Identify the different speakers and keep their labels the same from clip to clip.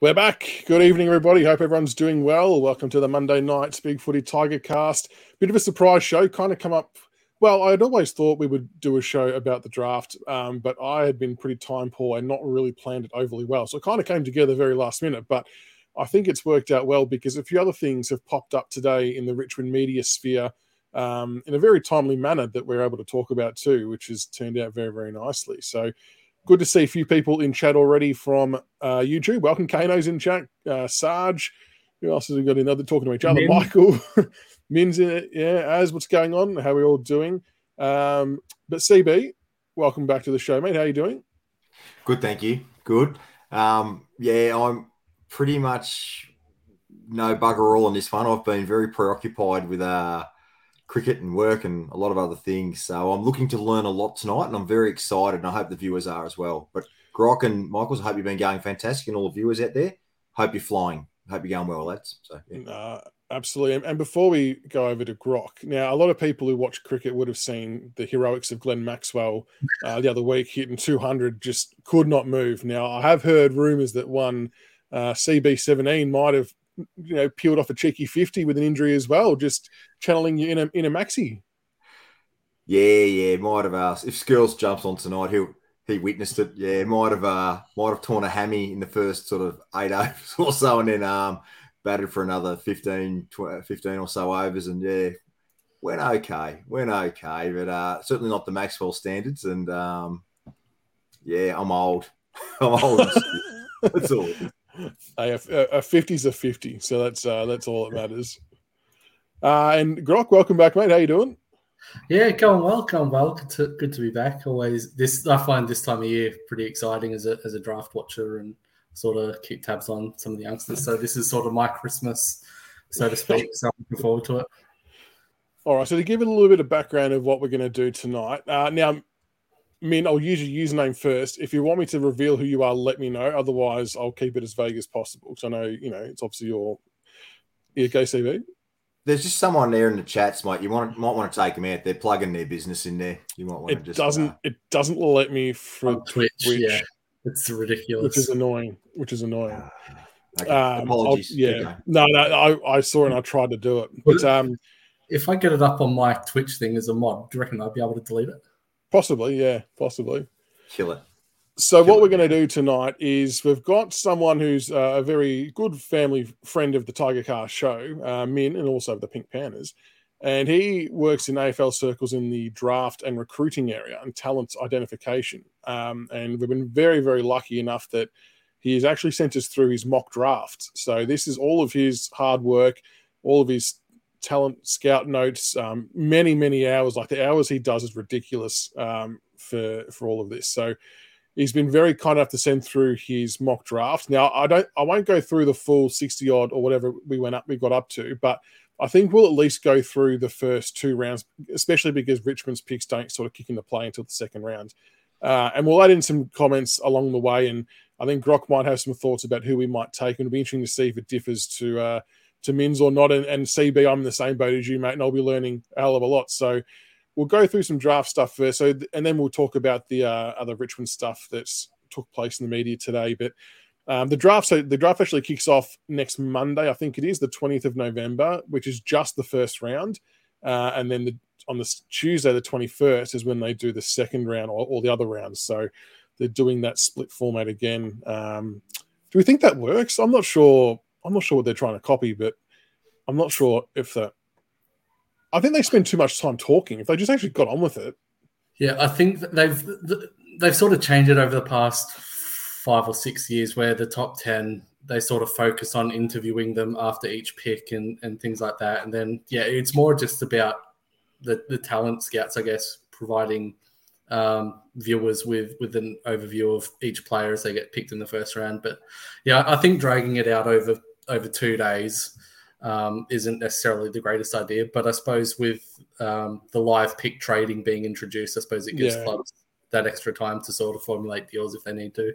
Speaker 1: We're back. Good evening, everybody. Hope everyone's doing well. Welcome to the Monday Night Big Footy Tiger Cast. Bit of a surprise show. Kind of come up. Well, I'd always thought we would do a show about the draft, um, but I had been pretty time poor and not really planned it overly well. So it kind of came together very last minute. But I think it's worked out well because a few other things have popped up today in the Richmond media sphere um, in a very timely manner that we're able to talk about too, which has turned out very, very nicely. So good to see a few people in chat already from uh, YouTube. Welcome, Kano's in chat. Uh, Sarge, who else has we got in there? talking to each other. Min. Michael, Min's in it. Yeah, as what's going on? How are we all doing? Um, but CB, welcome back to the show, mate. How are you doing?
Speaker 2: Good, thank you. Good. Um, yeah, I'm pretty much no bugger all on this one. I've been very preoccupied with uh, cricket and work and a lot of other things. So I'm looking to learn a lot tonight, and I'm very excited, and I hope the viewers are as well. But Grock and Michaels, I hope you've been going fantastic, and all the viewers out there, hope you're flying. Hope you're going well, lads. So
Speaker 1: yeah. uh, absolutely. And before we go over to Grock, now a lot of people who watch cricket would have seen the heroics of Glenn Maxwell uh, the other week hitting 200, just could not move. Now I have heard rumours that one uh, CB17 might have you know, peeled off a cheeky 50 with an injury as well, just channeling you in a, in a maxi.
Speaker 2: Yeah, yeah, might have asked. If Skirls jumps on tonight, he'll, he witnessed it. Yeah, might have uh, might have torn a hammy in the first sort of eight overs or so, and then um, batted for another 15, 12, 15 or so overs, and yeah, went okay, went okay, but uh, certainly not the Maxwell standards. And um, yeah, I'm old. I'm old. That's all
Speaker 1: a fifty's a fifty, so that's uh, that's all that matters. Uh, and Grock, welcome back, mate. How you doing?
Speaker 3: Yeah, going well, going well. Good to, good to be back. Always this I find this time of year pretty exciting as a as a draft watcher and sort of keep tabs on some of the youngsters. So this is sort of my Christmas, so to speak. So I'm looking forward to it.
Speaker 1: All right. So to give a little bit of background of what we're going to do tonight. Uh, now, Min, I'll use your username first. If you want me to reveal who you are, let me know. Otherwise, I'll keep it as vague as possible because I know, you know, it's obviously your yeah, go CV.
Speaker 2: There's just someone there in the chats, mate. You want might want to take them out. They're plugging their business in there. You might want
Speaker 1: it
Speaker 2: to just It
Speaker 1: doesn't uh, it doesn't let me from
Speaker 3: Twitch, Twitch, Yeah, it's ridiculous.
Speaker 1: Which is annoying. Which is annoying. Uh,
Speaker 2: okay. um, Apologies.
Speaker 1: I'll, yeah. No, no, I, I saw and I tried to do it. But um
Speaker 3: if I get it up on my Twitch thing as a mod, do you reckon I'd be able to delete it?
Speaker 1: Possibly, yeah, possibly.
Speaker 2: Kill it.
Speaker 1: So what we're going to do tonight is we've got someone who's uh, a very good family friend of the Tigercast show, uh, Min, and also the Pink Panthers, and he works in AFL circles in the draft and recruiting area and talent identification. Um, and we've been very, very lucky enough that he has actually sent us through his mock draft. So this is all of his hard work, all of his talent scout notes, um, many many hours. Like the hours he does is ridiculous um, for for all of this. So he's been very kind enough to send through his mock draft. Now I don't, I won't go through the full sixty odd or whatever we went up, we got up to, but I think we'll at least go through the first two rounds, especially because Richmond's picks don't sort of kick into play until the second round. Uh, and we'll add in some comments along the way. And I think Grock might have some thoughts about who we might take. And it'll be interesting to see if it differs to uh, to Mins or not. And, and CB, I'm in the same boat as you, mate, and I'll be learning a hell of a lot. So we'll go through some draft stuff first. So, and then we'll talk about the uh, other Richmond stuff that's took place in the media today. But um, the draft, so the draft actually kicks off next Monday. I think it is the 20th of November, which is just the first round. Uh, and then the, on the Tuesday, the 21st, is when they do the second round or, or the other rounds. So they're doing that split format again. Um, do we think that works? I'm not sure I'm not sure what they're trying to copy, but I'm not sure if that. I think they spend too much time talking. If they just actually got on with it.
Speaker 3: Yeah, I think they've they've sort of changed it over the past five or six years, where the top ten they sort of focus on interviewing them after each pick and and things like that, and then yeah, it's more just about the the talent scouts, I guess, providing um, viewers with with an overview of each player as they get picked in the first round. But yeah, I think dragging it out over over two days um, isn't necessarily the greatest idea. But I suppose with um, the live pick trading being introduced, I suppose it gives yeah. clubs that extra time to sort of formulate deals if they need to.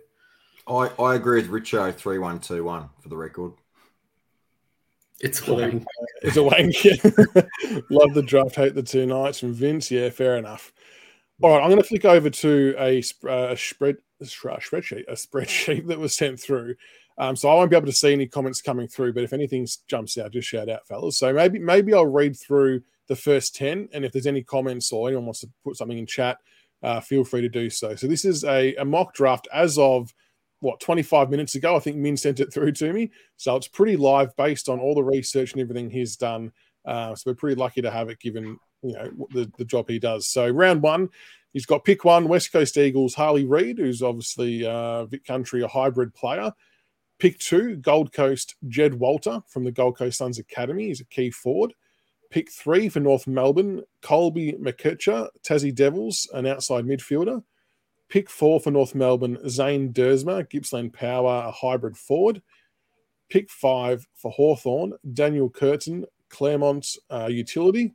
Speaker 2: I, I agree with Richo three one two one for the record.
Speaker 3: It's a wank.
Speaker 1: It's a wank. Love the draft, hate the two nights from Vince. Yeah, fair enough. All right, I'm going to flick over to a, uh, a spread spreadsheet, a spreadsheet that was sent through. Um, so I won't be able to see any comments coming through, but if anything jumps out, just shout out, fellas. So maybe maybe I'll read through the first 10, and if there's any comments or anyone wants to put something in chat, uh, feel free to do so. So this is a, a mock draft as of what 25 minutes ago. I think Min sent it through to me, so it's pretty live based on all the research and everything he's done. Uh, so we're pretty lucky to have it given you know the, the job he does. So round one, he's got pick one, West Coast Eagles, Harley Reid, who's obviously uh, Vic Country, a hybrid player. Pick two, Gold Coast, Jed Walter from the Gold Coast Suns Academy. He's a key forward. Pick three for North Melbourne, Colby McKercher, Tassie Devils, an outside midfielder. Pick four for North Melbourne, Zane Duursma, Gippsland Power, a hybrid forward. Pick five for Hawthorn, Daniel Curtin, Claremont uh, utility.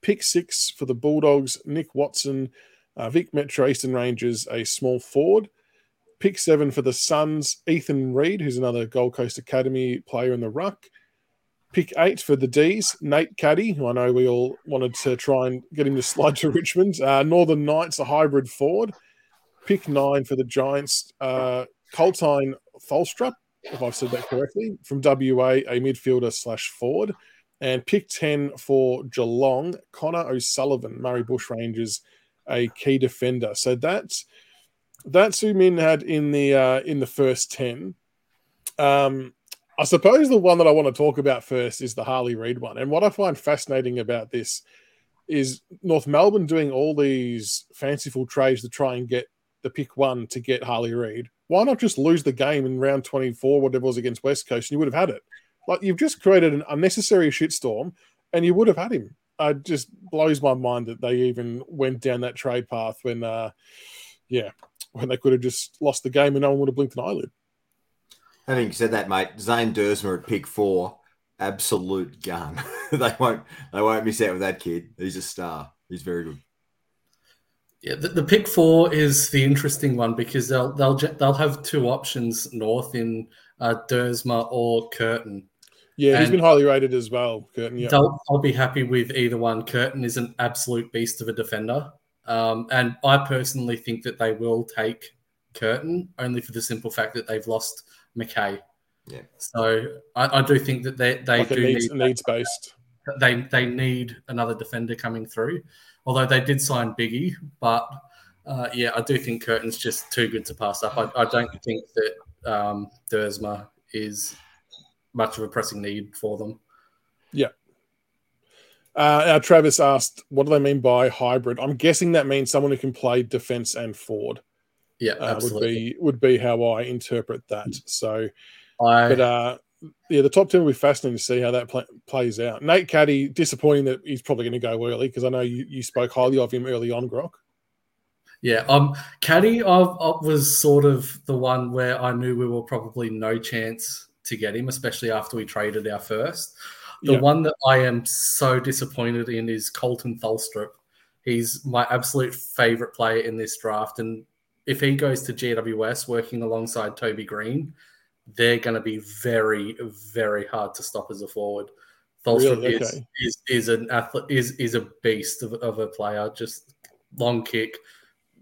Speaker 1: Pick six for the Bulldogs, Nick Watson, uh, Vic Metro Eastern Rangers, a small forward. Pick seven for the Suns, Ethan Read, who's another Gold Coast Academy player in the ruck. Pick eight for the D's, Nate Caddy, who I know we all wanted to try and get him to slide to Richmond. Uh, Northern Knights, a hybrid forward. Pick nine for the Giants, uh, Koltyn Tholstrup, if I've said that correctly, from WA, a midfielder slash forward. And pick 10 for Geelong, Connor O'Sullivan, Murray Bushrangers, a key defender. So that's that's who Min had in the uh, in the first 10. Um, I suppose the one that I want to talk about first is the Harley Reid one. And what I find fascinating about this is North Melbourne doing all these fanciful trades to try and get the pick one to get Harley Reid. Why not just lose the game in round 24, whatever it was against West Coast, and you would have had it? Like you've just created an unnecessary shitstorm, and you would have had him. It just blows my mind that they even went down that trade path when, uh, yeah, when they could have just lost the game and no one would have blinked an eyelid.
Speaker 2: Having said that, mate, Zane Duursma at pick four, absolute gun. they won't they won't miss out with that kid. He's a star. He's very good.
Speaker 3: Yeah, the, the, pick four is the interesting one because they'll they'll they'll have two options north in uh, Duursma or Curtin.
Speaker 1: Yeah, and he's been highly rated as well, Curtin. Yeah,
Speaker 3: I'll, I'll be happy with either one. Curtin is an absolute beast of a defender, um, and I personally think that they will take Curtin only for the simple fact that they've lost McKay.
Speaker 2: Yeah.
Speaker 3: So I, I do think that they they
Speaker 1: like
Speaker 3: do
Speaker 1: needs,
Speaker 3: need
Speaker 1: needs based.
Speaker 3: They they need another defender coming through. Although they did sign Biggie, but uh, yeah, I do think Curtin's just too good to pass up. I, I don't think that um, Duursma is much of a pressing need for them.
Speaker 1: Yeah. Uh, now, Travis asked, "What do they mean by hybrid?" I'm guessing that means someone who can play defense and forward.
Speaker 3: Yeah,
Speaker 1: uh, would be would be how I interpret that. So,
Speaker 3: I,
Speaker 1: but uh, yeah, the top ten will be fascinating to see how that play, plays out. Nate Caddy, disappointing that he's probably going to go early because I know you, you spoke highly of him early on, Grock.
Speaker 3: Yeah, um, Caddy, I, I was sort of the one where I knew we were probably no chance to get him, especially after we traded our first. The yeah. one that I am so disappointed in is Koltyn Tholstrup. He's my absolute favorite player in this draft, and if he goes to GWS working alongside Toby Greene, they're going to be very, very hard to stop as a forward. Tholstrup really? okay. is, is, is an athlete is is a beast of, of a player. Just long kick,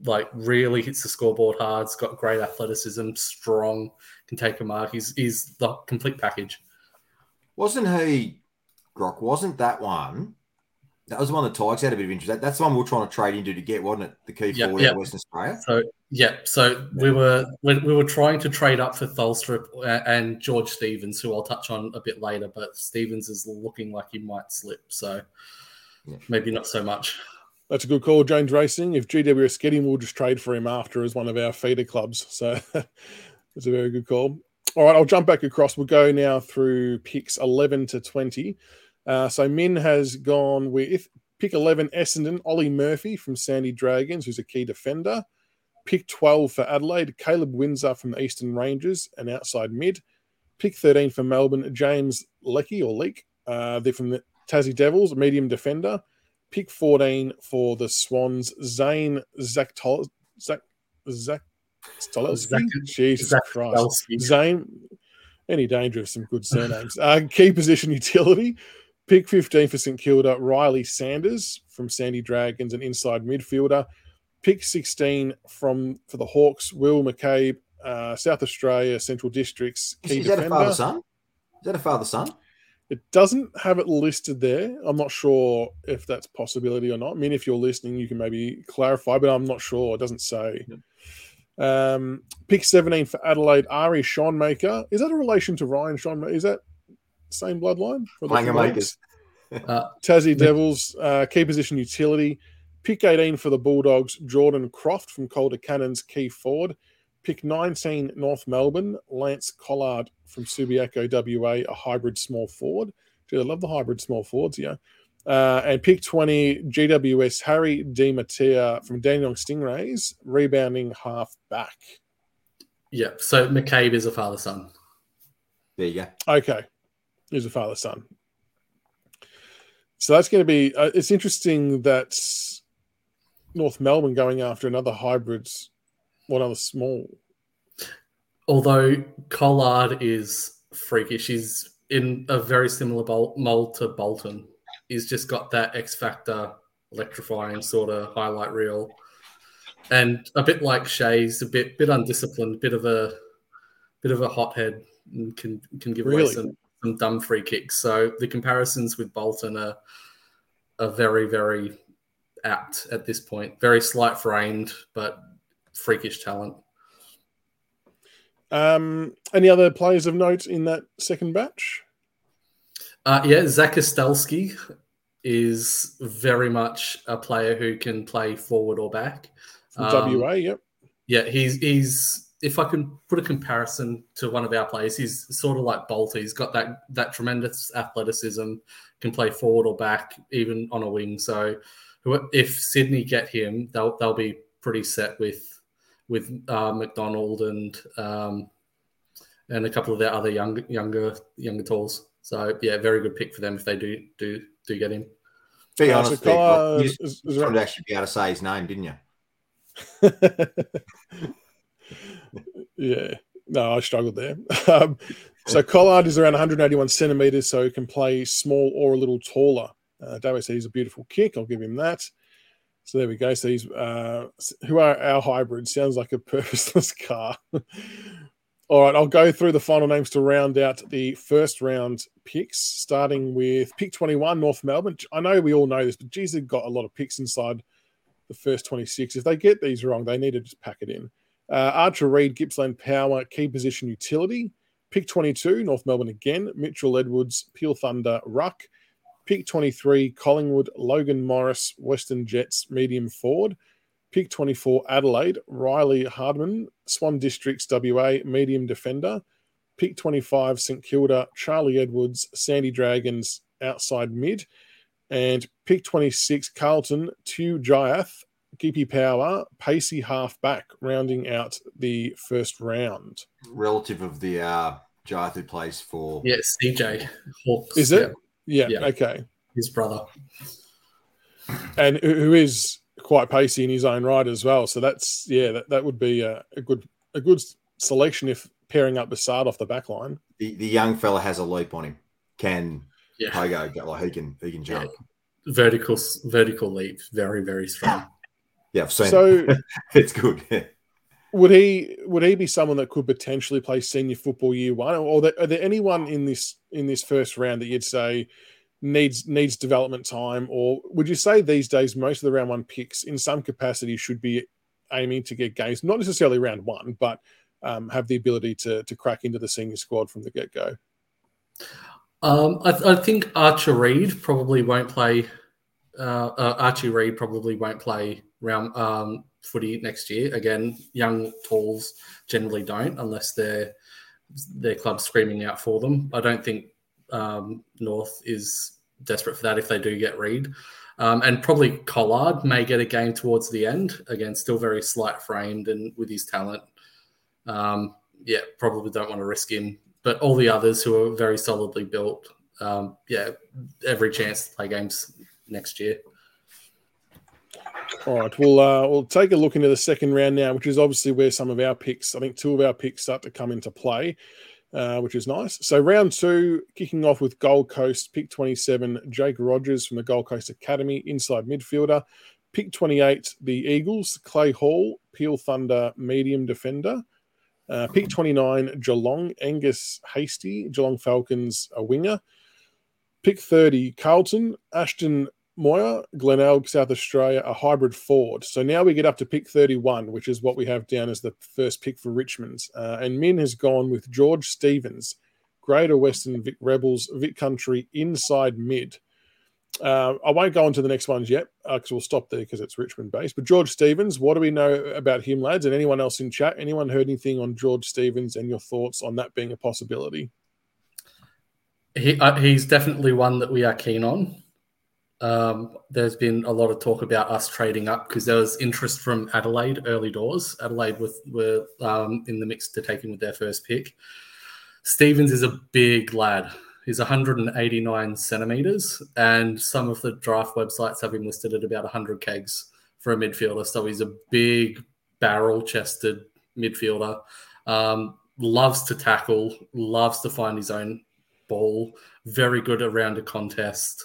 Speaker 3: like really hits the scoreboard hard. He's got great athleticism, strong, can take a mark. He's he's the complete package.
Speaker 2: Wasn't he, Grock? Wasn't that one that was the one that Tigers had a bit of interest. That, that's the one we are trying to trade into to get, wasn't it? The key yep, forward yep. Western Australia.
Speaker 3: So yeah, so we were we, we were trying to trade up for Tholstrup and George Stevens, who I'll touch on a bit later. But Stevens is looking like he might slip, so yeah. maybe not so much.
Speaker 1: That's a good call, James Racing. If GWS get him, we'll just trade for him after as one of our feeder clubs. So it's a very good call. All right, I'll jump back across. We'll go now through picks 11 to 20. Uh, so Min has gone with pick 11 Essendon, Ollie Murphy from Sandy Dragons, who's a key defender. Pick 12 for Adelaide, Caleb Windsor from the Eastern Rangers, an outside mid. Pick 13 for Melbourne, James Leckie or Leake, Uh, they're from the Tassie Devils, medium defender. Pick 14 for the Swans, Zane Zach Zach Zach Stolowski. Jesus Zach Christ. Zane. Any danger of some good surnames. Uh, key position utility. Pick 15 for St Kilda, Riley Sanders from Sandy Dragons, an inside midfielder. Pick 16 from for the Hawks, Will McCabe, uh, South Australia, Central Districts.
Speaker 2: Is,
Speaker 1: Key
Speaker 2: is that a
Speaker 1: defender.
Speaker 2: father son? Is that a father son?
Speaker 1: It doesn't have it listed there. I'm not sure if that's possibility or not. I mean, if you're listening, you can maybe clarify, but I'm not sure. It doesn't say. Um, pick 17 for Adelaide, Ari Schoenmaker. Is that a relation to Ryan Schoenmaker? Is that same bloodline? For the
Speaker 2: Langer
Speaker 1: Flames?
Speaker 2: makers.
Speaker 3: Uh,
Speaker 1: Tassie Devils, uh, key position utility. Pick 18 for the Bulldogs, Jordan Croft from Calder Cannons, key forward. Pick 19, North Melbourne, Lance Collard from Subiaco, WA, a hybrid small forward. Gee, I love the hybrid small forwards, yeah. Uh, and pick 20, GWS, Harry DeMattia from Dandenong Stingrays, rebounding half back.
Speaker 3: yeah. So McCabe is a father son.
Speaker 2: There you go.
Speaker 1: Okay. He's a father son. So that's going to be, uh, it's interesting that North Melbourne going after another hybrid, one other small.
Speaker 3: Although Collard is freakish, he's in a very similar mold to Bolton. He's just got that X factor, electrifying sort of highlight reel, and a bit like Shai's, a bit bit undisciplined, bit of a bit of a hothead, and can can give away some some dumb free kicks. So the comparisons with Bolton are are very very apt at this point. Very slight framed, but freakish talent.
Speaker 1: Um, any other players of note in that second batch?
Speaker 3: Uh, yeah, Zach is very much a player who can play forward or back.
Speaker 1: From
Speaker 3: Um,
Speaker 1: WA, yep.
Speaker 3: Yeah, he's he's. If I can put a comparison to one of our players, he's sort of like Bolt. He's got that that tremendous athleticism, can play forward or back, even on a wing. So, if Sydney get him, they'll they'll be pretty set with with uh, McDonald and um, and a couple of their other younger younger younger tools. So yeah, very good pick for them if they do do do get him.
Speaker 2: Be
Speaker 1: Uh,
Speaker 2: honest,
Speaker 1: so
Speaker 2: Vic,
Speaker 1: Collard
Speaker 2: Rob, you just
Speaker 1: is- is
Speaker 2: wanted
Speaker 1: around-
Speaker 2: to actually be able to say his name, didn't you?
Speaker 1: yeah. No, I struggled there. Um, so Collard is around 181 centimeters, so he can play small or a little taller. Uh, David said he's a beautiful kick. I'll give him that. So there we go. So he's uh, who are our hybrid? Sounds like a purposeless car. All right, I'll go through the final names to round out the first round picks, starting with pick 21, North Melbourne. I know we all know this, but geez, they've got a lot of picks inside the first 26. If they get these wrong, they need to just pack it in. Uh, Archer Reid, Gippsland Power, key position utility. Pick 22, North Melbourne again. Mitchell Edwards, Peel Thunder, Ruck. Pick 23, Collingwood, Logan Morris, Western Jets, medium forward. Pick 24, Adelaide, Riley Hardeman, Swan Districts, WA, medium defender. Pick 25, St Kilda, Charlie Edwards, Sandy Dragons, outside mid. And pick 26, Carlton, Tew Jiath, Gippy Power, pacey half back, rounding out the first round.
Speaker 2: Relative of the uh, Jiath who plays for.
Speaker 3: Yeah, CJ Hawks.
Speaker 1: Is it?
Speaker 3: Yeah,
Speaker 1: Yeah,
Speaker 3: Yeah.
Speaker 1: okay.
Speaker 3: his brother.
Speaker 1: And who who is quite pacey in his own right as well. So that's yeah, that, that would be a, a good a good selection if pairing up Bassard off the back line.
Speaker 2: The, the young fella has a leap on him. Can
Speaker 3: Yeah,
Speaker 2: Pogo go like he can he can jump?
Speaker 3: vertical vertical leap, very very strong.
Speaker 2: Yeah, I've seen.
Speaker 1: So
Speaker 2: it. it's good. Yeah.
Speaker 1: would he would he be someone that could potentially play senior football year one, or are there anyone in this in this first round that you'd say needs needs development time, or would you say these days most of the round one picks in some capacity should be aiming to get games, not necessarily round one, but um, have the ability to to crack into the senior squad from the get go?
Speaker 3: Um, I, I think Archer Reid probably won't play. Uh, uh, Archie Reid probably won't play round um, footy next year. Again, young talls generally don't unless they're their club screaming out for them. I don't think um, North is desperate for that if they do get Reid. Um, and probably Collard may get a game towards the end. Again, still very slight framed and with his talent. Um, yeah, probably don't want to risk him. But all the others who are very solidly built, um, yeah, every chance to play games next year.
Speaker 1: All right, we'll uh, we'll take a look into the second round now, which is obviously where some of our picks, I think two of our picks start to come into play, uh, which is nice. So round two, kicking off with Gold Coast, pick 27, Jake Rogers from the Gold Coast Academy, inside midfielder. Pick 28, the Eagles, Clay Hall, Peel Thunder, medium defender. Uh, pick 29, Geelong, Angus Hastie, Geelong Falcons, a winger. Pick 30, Carlton, Ashton Moir, Glenelg, South Australia, a hybrid forward. So now we get up to pick 31, which is what we have down as the first pick for Richmond. Uh, and Min has gone with George Stevens, Greater Western Vic Rebels, Vic Country, inside mid. Uh, I won't go on to the next ones yet because uh, we'll stop there because it's Richmond based. But George Stevens, what do we know about him, lads? And anyone else in chat? Anyone heard anything on George Stevens and your thoughts on that being a possibility?
Speaker 3: He, uh, he's definitely one that we are keen on. Um, there's been a lot of talk about us trading up because there was interest from Adelaide early doors. Adelaide with, were um, in the mix to take him with their first pick. Stevens is a big lad. He's 189 centimeters, and some of the draft websites have him listed at about 100 kegs for a midfielder. So he's a big, barrel chested midfielder. Um, loves to tackle, loves to find his own ball, very good around a contest.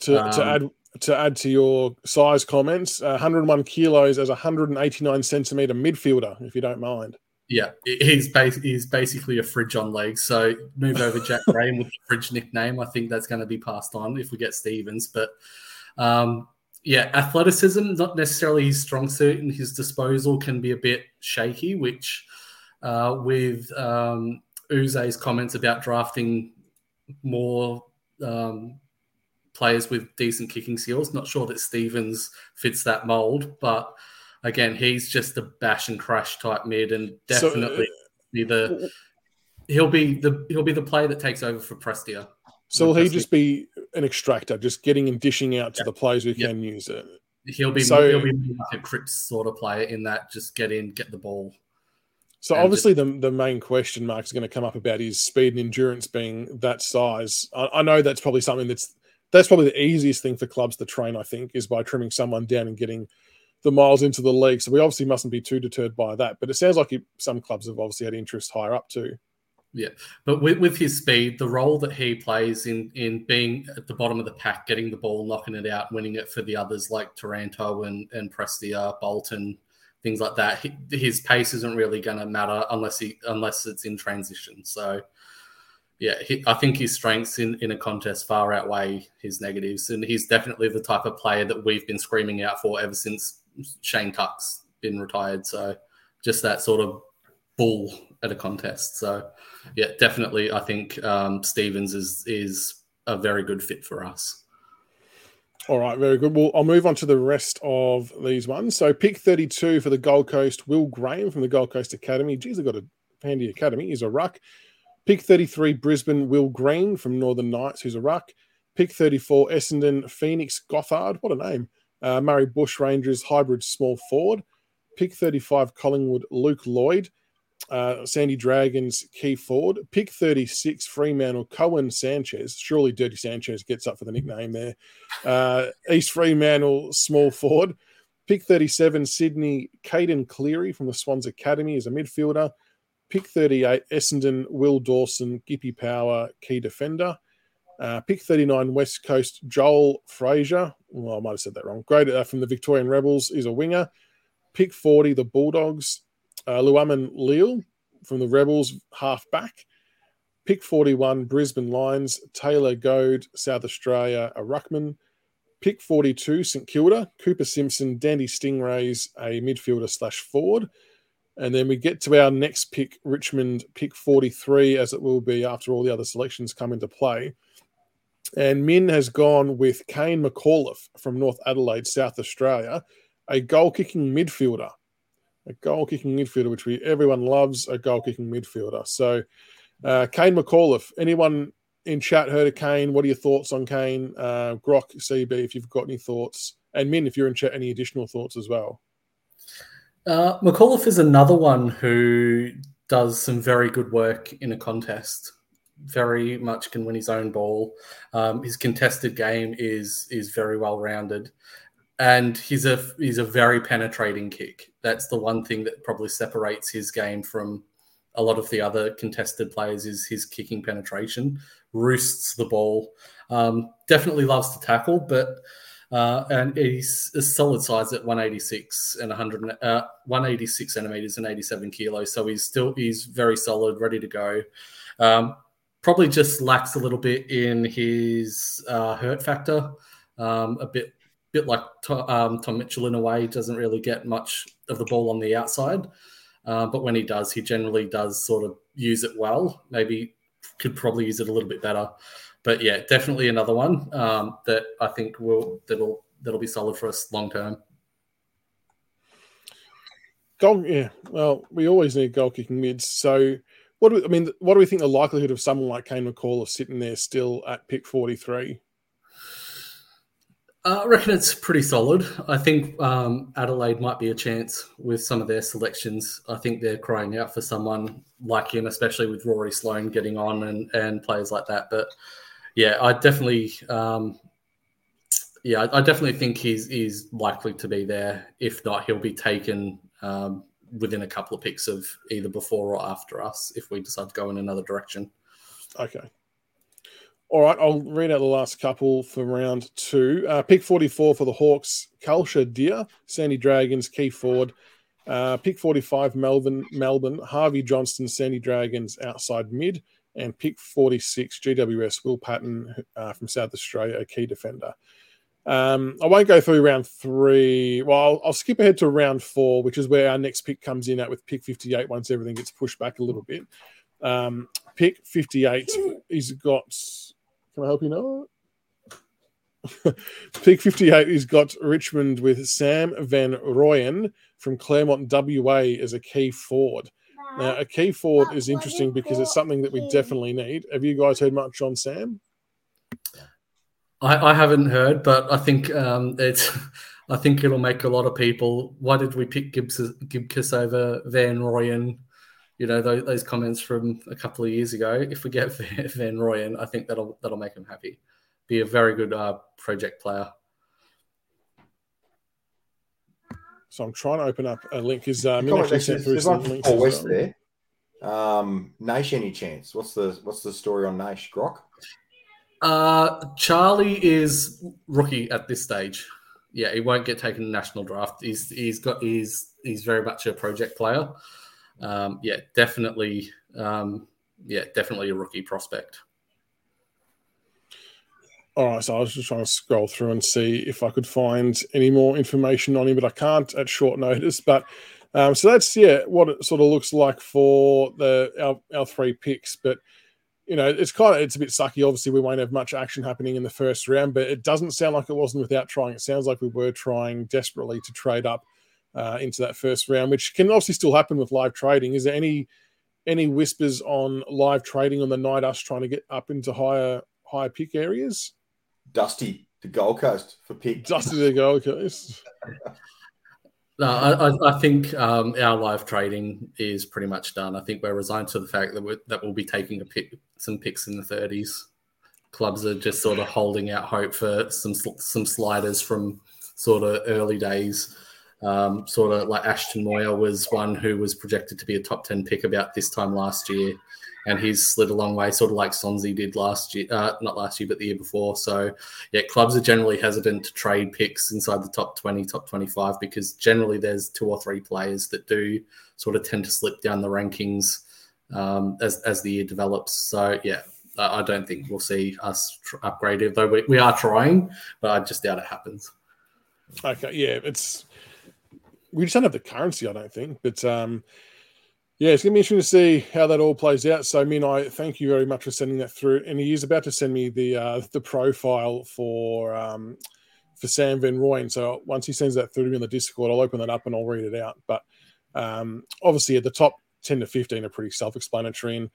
Speaker 1: To, um, to add to add to your size comments, uh, 101 kilos as a 189 centimeter midfielder, if you don't mind.
Speaker 3: Yeah, he's bas- he's basically a fridge on legs. So move over Jack Graham with the fridge nickname. I think that's going to be passed on if we get Stevens. But um, yeah, athleticism not necessarily his strong suit, and his disposal can be a bit shaky. Which uh, with um, Yze's comments about drafting more um, players with decent kicking skills, not sure that Stevens fits that mold, but again, he's just a bash and crash type mid, and definitely so, uh, be the he'll be the he'll be the player that takes over for Prestia.
Speaker 1: So will he just be an extractor, just getting and dishing out to the players who can use it?
Speaker 3: He'll be so, he'll be like a Cripps sort of player in that just get in, get the ball.
Speaker 1: So obviously just, the the main question mark is going to come up about his speed and endurance being that size. I, I know that's probably something that's that's probably the easiest thing for clubs to train. I think is by trimming someone down and getting the miles into the league. So we obviously mustn't be too deterred by that. But it sounds like some clubs have obviously had interest higher up too.
Speaker 3: Yeah, but with, with his speed, the role that he plays in in being at the bottom of the pack, getting the ball, knocking it out, winning it for the others like Taranto and and Prestia, Bolton, things like that. He, his pace isn't really going to matter unless he unless it's in transition. So yeah, he, I think his strengths in, in a contest far outweigh his negatives, and he's definitely the type of player that we've been screaming out for ever since Shane Tuck's been retired. So just that sort of bull at a contest. So yeah, definitely, I think um, Stevens is is a very good fit for us.
Speaker 1: All right, very good. Well, I'll move on to the rest of these ones. So, pick 32 for the Gold Coast, Will Graham from the Gold Coast Academy. Geez, they've got a handy academy. He's a ruck. Pick 33, Brisbane, Will Green from Northern Knights, who's a ruck. Pick 34, Essendon, Phoenix Gothard. What a name. Uh, Murray Bush Rangers hybrid small forward. Pick 35 Collingwood Luke Lloyd. Uh, Sandy Dragons key forward. Pick 36 Fremantle Cohen Sanchez. Surely Dirty Sanchez gets up for the nickname there. Uh, East Fremantle small forward. Pick 37 Sydney Caiden Cleary from the Swans Academy as a midfielder. Pick 38 Essendon Will Dawson Gippy Power key defender. Uh, pick 39, West Coast, Joel Frazier. Well, I might have said that wrong. Great uh, from the Victorian Rebels is a winger. Pick 40, the Bulldogs. Uh, Luaman Leal from the Rebels, half back. Pick 41, Brisbane Lions. Taylor Goad, South Australia, a ruckman. Pick 42, St Kilda. Cooper Simpson, Dandy Stingrays, a midfielder slash forward. And then we get to our next pick, Richmond, pick 43, as it will be after all the other selections come into play. And Min has gone with Kane McAuliffe from North Adelaide, South Australia, a goal kicking midfielder. A goal kicking midfielder, which we everyone loves, a goal kicking midfielder. So, uh, Kane McAuliffe, anyone in chat heard of Kane? What are your thoughts on Kane? Uh, Grock, CB, if you've got any thoughts. And Min, if you're in chat, any additional thoughts as well.
Speaker 3: Uh, McAuliffe is another one who does some very good work in a contest very much can win his own ball. Um, his contested game is is very well rounded, and he's a he's a very penetrating kick. That's the one thing that probably separates his game from a lot of the other contested players is his kicking penetration. Roosts the ball. Um, definitely loves to tackle, but Uh, and he's a solid size at 186 and 100, uh, 186 centimeters and 87 kilos. So he's still he's very solid, ready to go. Um, probably just lacks a little bit in his uh, hurt factor. Um, a bit bit like um, Tom Mitchell in a way, doesn't really get much of the ball on the outside. Uh, but when he does, he generally does sort of use it well. Maybe could probably use it a little bit better. But yeah, definitely another one um, that I think will that'll that'll be solid for us long term.
Speaker 1: Goal, yeah. Well, we always need goal kicking mids. So, what do we, I mean? What do we think the likelihood of someone like Kane McAuliffe sitting there still at pick forty three?
Speaker 3: Uh, I reckon it's pretty solid. I think um, Adelaide might be a chance with some of their selections. I think they're crying out for someone like him, especially with Rory Sloane getting on and, and players like that. But yeah, I definitely, um, yeah, I definitely think he's he's likely to be there. If not, he'll be taken um, within a couple of picks of either before or after us if we decide to go in another direction.
Speaker 1: Okay. All right, I'll read out the last couple for round two. Uh, pick 44 for the Hawks, Calsher Dear, Sandy Dragons, Key Ford. Uh, pick 45, Melbourne, Melbourne, Harvey Johnston, Sandy Dragons, outside mid. And pick 46, GWS, Will Patton uh, from South Australia, a key defender. Um, I won't go through round three. Well, I'll, I'll, skip ahead to round four, which is where our next pick comes in at with pick 58 once everything gets pushed back a little bit. Um, pick 58, he's got can I help you know? Pick 58 he's got Richmond with Sam Van Rooyen from Claremont, WA, as a key forward. Now, a key forward is interesting because it's something that we definitely need. Have you guys heard much on Sam?
Speaker 3: I, I haven't heard, but I think um, it's. I think it'll make a lot of people. Why did we pick Gibbs, Gibcus over Van Rooyen? you know those, those, comments from a couple of years ago. If we get Van Rooyen, I think that'll that'll make him happy. Be a very good uh, project player.
Speaker 1: So I'm trying to open up a link. Is um, uh, actually
Speaker 2: sent through some links West there. Um, Naish, any chance? What's the what's the story on Naish Grock?
Speaker 3: Uh, Charlie is rookie at this stage. Yeah, he won't get taken in national draft. He's he's got he's he's very much a project player um, yeah, definitely, um, yeah, definitely a rookie prospect.
Speaker 1: All right, so I was just trying to scroll through and see if I could find any more information on him, but I can't at short notice. But um, so that's yeah, what it sort of looks like for the our, our three picks. But you know, it's kind of it's a bit sucky. Obviously, we won't have much action happening in the first round, but it doesn't sound like it wasn't without trying. It sounds like we were trying desperately to trade up uh, into that first round, which can obviously still happen with live trading. Is there any any whispers on live trading on the night us trying to get up into higher higher pick areas?
Speaker 2: Dusty to Gold Coast for pick.
Speaker 1: Dusty to Gold Coast.
Speaker 3: No, I, I think um, our live trading is pretty much done. I think we're resigned to the fact that we that we'll be taking a pick, some picks in the 30s. Clubs are just sort of holding out hope for some some sliders from sort of early days. Um, sort of like Ashton Moir was one who was projected to be a top 10 pick about this time last year. And he's slid a long way, sort of like Sonsi did last year, uh, not last year, but the year before. So, yeah, clubs are generally hesitant to trade picks inside the top 20, top 25, because generally there's two or three players that do sort of tend to slip down the rankings um, as, as the year develops. So, yeah, I don't think we'll see us tr- upgraded, though we, we are trying, but I just doubt it happens.
Speaker 1: Okay, yeah, it's we just don't have the currency, I don't think. But um, yeah, it's gonna be interesting to see how that all plays out. So, Min, I thank you very much for sending that through. And he is about to send me the uh, the profile for um, for Sam Van Rooyen. So once he sends that through to me on the Discord, I'll open that up and I'll read it out. But um, obviously, at the top ten to fifteen are pretty self-explanatory. And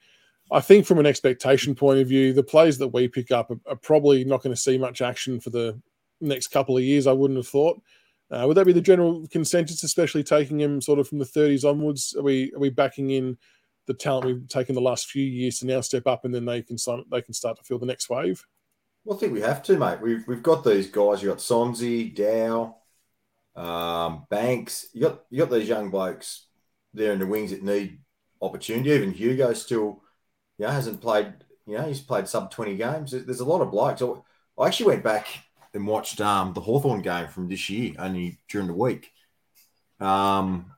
Speaker 1: I think from an expectation point of view, the plays that we pick up are, are probably not going to see much action for the next couple of years. I wouldn't have thought. Uh, would that be the general consensus, especially taking him sort of from the 30s onwards? Are we are we backing in the talent we've taken the last few years to now step up, and then they can start they can start to feel the next wave?
Speaker 2: Well, I think we have to, mate. We've we've got these guys. You got Sonsi, Dow, um, Banks. You got you got these young blokes there in the wings that need opportunity. Even Hugo still, you know, hasn't played. You know, he's played sub twenty games. There's a lot of blokes. I actually went back and watched um, the Hawthorn game from this year only during the week. Um,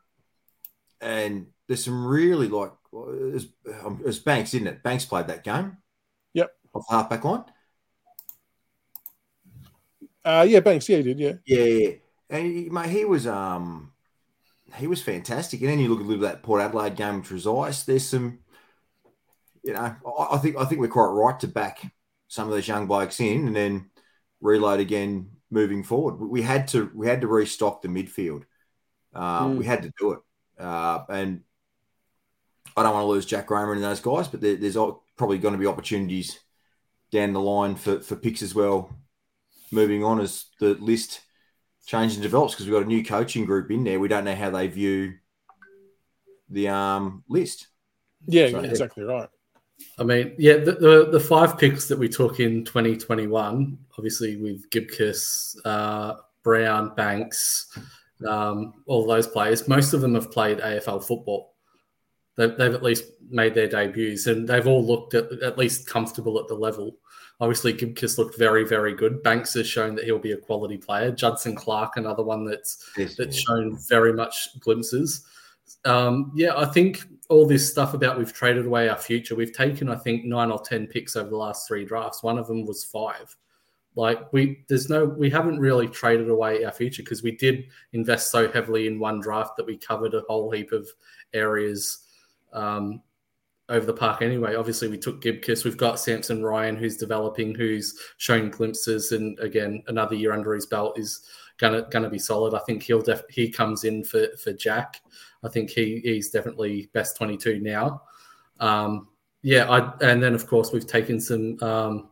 Speaker 2: and there's some really like as, um, Banks, isn't it? Banks played that game.
Speaker 1: Yep.
Speaker 2: Off the halfback line.
Speaker 1: Uh, yeah, Banks. Yeah, he did. Yeah.
Speaker 2: Yeah, and he, mate, he was um, he was fantastic. And then you look at little that Port Adelaide game, which was ice. There's some, you know, I, I think I think we're quite right to back some of those young blokes in, and then reload again moving forward. We had to we had to restock the midfield. Uh, mm. We had to do it, uh, and I don't want to lose Jack Raymer and those guys, but there, there's probably going to be opportunities down the line for, for picks as well. Moving on as the list changes and develops because we've got a new coaching group in there. We don't know how they view the um, list.
Speaker 1: Yeah, so, exactly right.
Speaker 3: I mean, yeah, the, the, the, five picks that we took in 2021, obviously with Gibcus, uh, Brown, Banks, um, all those players, most of them have played AFL football they've, they've at least made their debuts and they've all looked at, at least comfortable at the level. Obviously, Gibcus looked very, very good. Banks has shown that he'll be a quality player. Judson Clarke, another one that's yes, that's shown very much glimpses. Um, yeah, I think all this stuff about we've traded away our future. We've taken, I think, nine or ten picks over the last three drafts. One of them was five. Like we, there's no, we haven't really traded away our future because we did invest so heavily in one draft that we covered a whole heap of areas um, over the park anyway. Obviously, we took Gibcus. We've got Samson Ryan, who's developing, who's showing glimpses, and again, another year under his belt is gonna gonna be solid. I think he'll def- he comes in for for Jack. I think he he's definitely best twenty two now. Um, yeah, I, and then of course we've taken some. Um,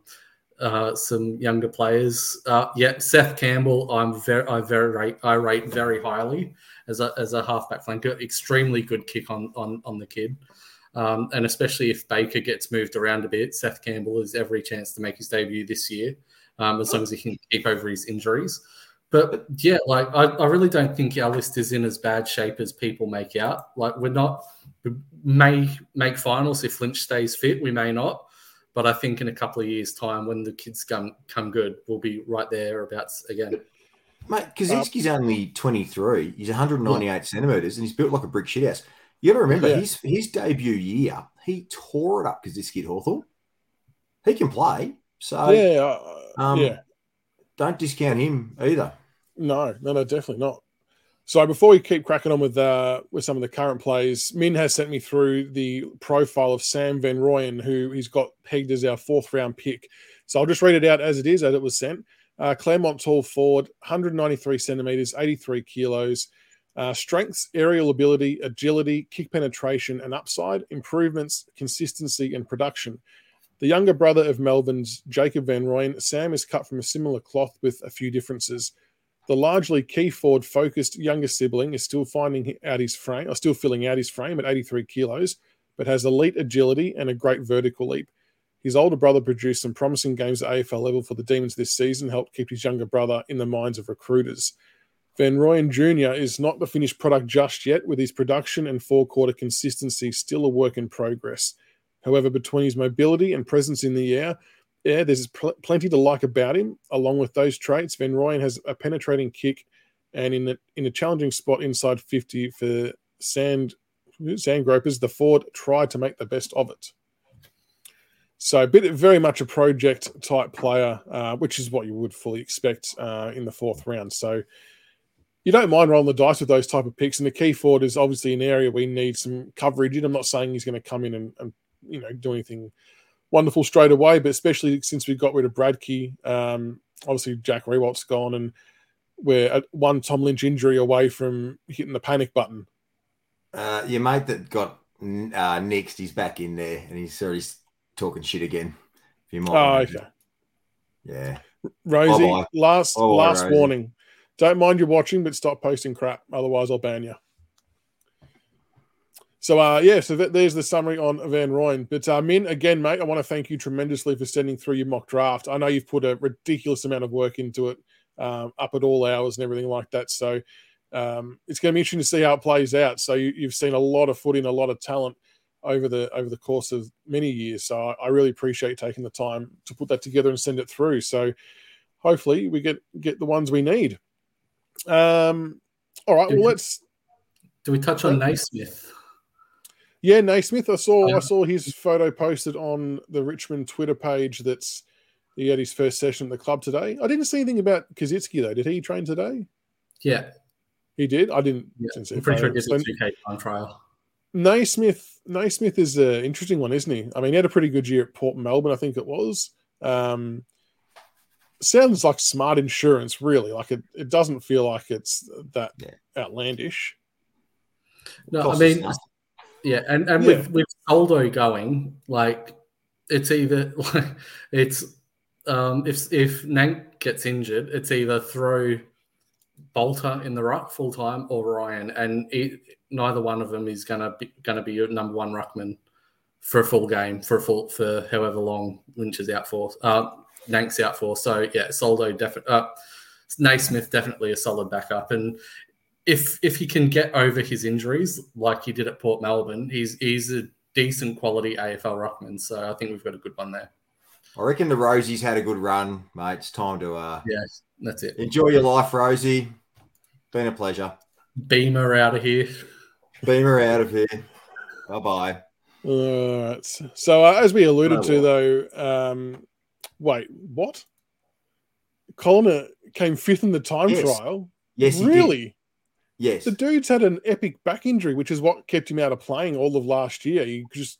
Speaker 3: uh, some younger players. Uh, yeah, Seth Campbell, I'm very, I very rate, I rate very highly as a as a halfback flanker. Extremely good kick on on on the kid, um, and especially if Baker gets moved around a bit, Seth Campbell has every chance to make his debut this year, um, as long as he can keep over his injuries. But yeah, like I, I really don't think our list is in as bad shape as people make out. Like we're not we may make finals if Lynch stays fit. We may not. But I think in a couple of years' time, when the kids come come good, we'll be right there abouts again.
Speaker 2: Mate, Koschitzke's um, only 23. He's 198 yeah. centimeters and he's built like a brick shit house. You got to remember, yeah. his his debut year, he tore it up Koschitzke at Hawthorn. He can play. So,
Speaker 1: yeah, uh, um, yeah.
Speaker 2: Don't discount him either.
Speaker 1: No, no, no, definitely not. So before we keep cracking on with uh, with some of the current plays, Min has sent me through the profile of Sam Van Rooyen, who he's got pegged as our fourth round pick. So I'll just read it out as it is, as it was sent. Uh, Claremont tall forward, 193 centimeters, 83 kilos. Uh, strengths, aerial ability, agility, kick penetration, and upside. Improvements, consistency, and production. The younger brother of Melbourne's Jacob Van Rooyen, Sam is cut from a similar cloth with a few differences. The largely key forward focused younger sibling is still finding out his frame, or still filling out his frame at 83 kilos, but has elite agility and a great vertical leap. His older brother produced some promising games at AFL level for the Demons this season, helped keep his younger brother in the minds of recruiters. Van Rooyen Jr. is not the finished product just yet, with his production and four quarter consistency still a work in progress. However, between his mobility and presence in the air, yeah, there's pl- plenty to like about him. Along with those traits, Van Rooyen has a penetrating kick, and in the, in a challenging spot inside 50 for Sand Sand Gropers, the Ford tried to make the best of it. So, bit very much a project type player, uh, which is what you would fully expect uh, in the fourth round. So, you don't mind rolling the dice with those type of picks. And the key forward is obviously an area we need some coverage in. I'm not saying he's going to come in and, and you know do anything wonderful straight away, but especially since we got rid of Bradkey, um, obviously Jack Riewoldt's gone, and we're at one Tom Lynch injury away from hitting the panic button.
Speaker 2: Uh, your mate that got uh, next, he's back in there, and he's already talking shit again. If you might.
Speaker 1: Oh, okay.
Speaker 2: Yeah.
Speaker 1: Rosie, Bye-bye. last Bye-bye, last Rosie. warning. Don't mind you watching, but stop posting crap. Otherwise, I'll ban you. So, uh, yeah, so th- there's the summary on Van Rooyen. But, uh, Min, again, mate, I want to thank you tremendously for sending through your mock draft. I know you've put a ridiculous amount of work into it, um, up at all hours and everything like that. So, um, it's going to be interesting to see how it plays out. So, you, have seen a lot of footing, a lot of talent over the over the course of many years. So I, I really appreciate taking the time to put that together and send it through. So hopefully we get get the ones we need. Um, all right, well let's.
Speaker 3: Do we touch on Naismith?
Speaker 1: Yeah, Naismith. I saw
Speaker 3: Yeah.
Speaker 1: I saw his photo posted on the Richmond Twitter page. That's he had his first session at the club today. I didn't see anything about Kaczynski though. Did he train today?
Speaker 3: Yeah,
Speaker 1: He did. I didn't.
Speaker 3: yeah.
Speaker 1: didn't see
Speaker 3: I'm
Speaker 1: a
Speaker 3: pretty sure he
Speaker 1: photo.
Speaker 3: did
Speaker 1: So
Speaker 3: the 2K time trial.
Speaker 1: Naismith, Naismith is an interesting one, isn't he? I mean, he had a pretty good year at Port Melbourne, I think it was. Um, sounds like smart insurance, really. Like it, it doesn't feel like it's that
Speaker 2: Yeah.
Speaker 1: outlandish.
Speaker 3: No, I
Speaker 2: Costs us
Speaker 3: mean,
Speaker 2: nothing.
Speaker 3: Yeah, and and
Speaker 1: Yeah.
Speaker 3: with with Soldo going, like it's either like it's um if if Nank gets injured, it's either throw Balta in the ruck full time or Ryan, and it, neither one of them is gonna be gonna be your number one ruckman for a full game for a full for however long Lynch is out for. Uh, Nank's out for. So yeah, Soldo definitely. Uh, Naismith definitely a solid backup, and if if he can get over his injuries like he did at Port Melbourne, he's he's a decent quality AFL ruckman. So I think we've got a good one there.
Speaker 2: I reckon the Rosie's had a good run, mate. It's time to uh,
Speaker 3: Yeah, that's it.
Speaker 2: enjoy your life, Rosie. Been a pleasure.
Speaker 3: Beamer out of here.
Speaker 2: Beamer out of here. Bye bye.
Speaker 1: All right. So, uh, as we alluded
Speaker 2: Oh,
Speaker 1: to, though, um, wait, what? Colina came fifth in the time
Speaker 2: Yes.
Speaker 1: trial.
Speaker 2: Yes, he did.
Speaker 1: Really?
Speaker 2: Yes.
Speaker 1: The dude's had an epic back injury, which is what kept him out of playing all of last year. He just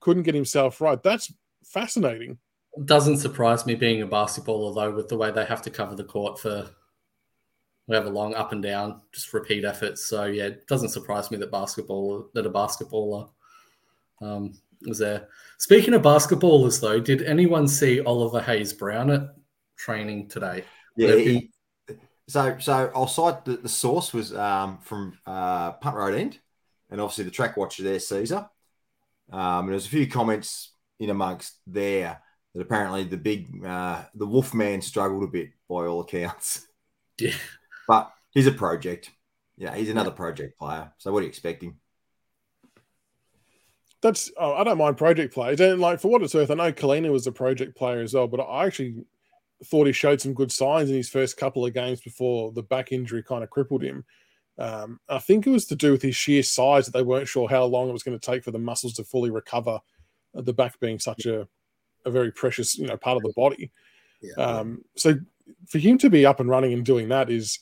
Speaker 1: couldn't get himself right. That's fascinating.
Speaker 3: Doesn't surprise me being a basketballer though, with the way they have to cover the court for however long, up and down, just repeat efforts. So yeah, it doesn't surprise me that basketball that a basketballer um, was there. Speaking of basketballers though, did anyone see Oliver Hayes Brown at training today?
Speaker 2: Yeah. He, so, so I'll cite the, the source was um, from uh, Punt Road End, and obviously the track watcher there, Caesar. Um, and there's a few comments in amongst there that apparently the big uh, the Wolfman struggled a bit by all accounts.
Speaker 3: Yeah.
Speaker 2: But he's a project. Yeah, he's another project player. So what are you expecting?
Speaker 1: That's oh, I don't mind project players. And like for what it's worth, I know Colina was a project player as well, but I actually thought he showed some good signs in his first couple of games before the back injury kind of crippled him. Um, I think it was to do with his sheer size that they weren't sure how long it was going to take for the muscles to fully recover. uh, The back being such a, a very precious, you know, part of the body.
Speaker 2: Yeah.
Speaker 1: Um, so for him to be up and running and doing that is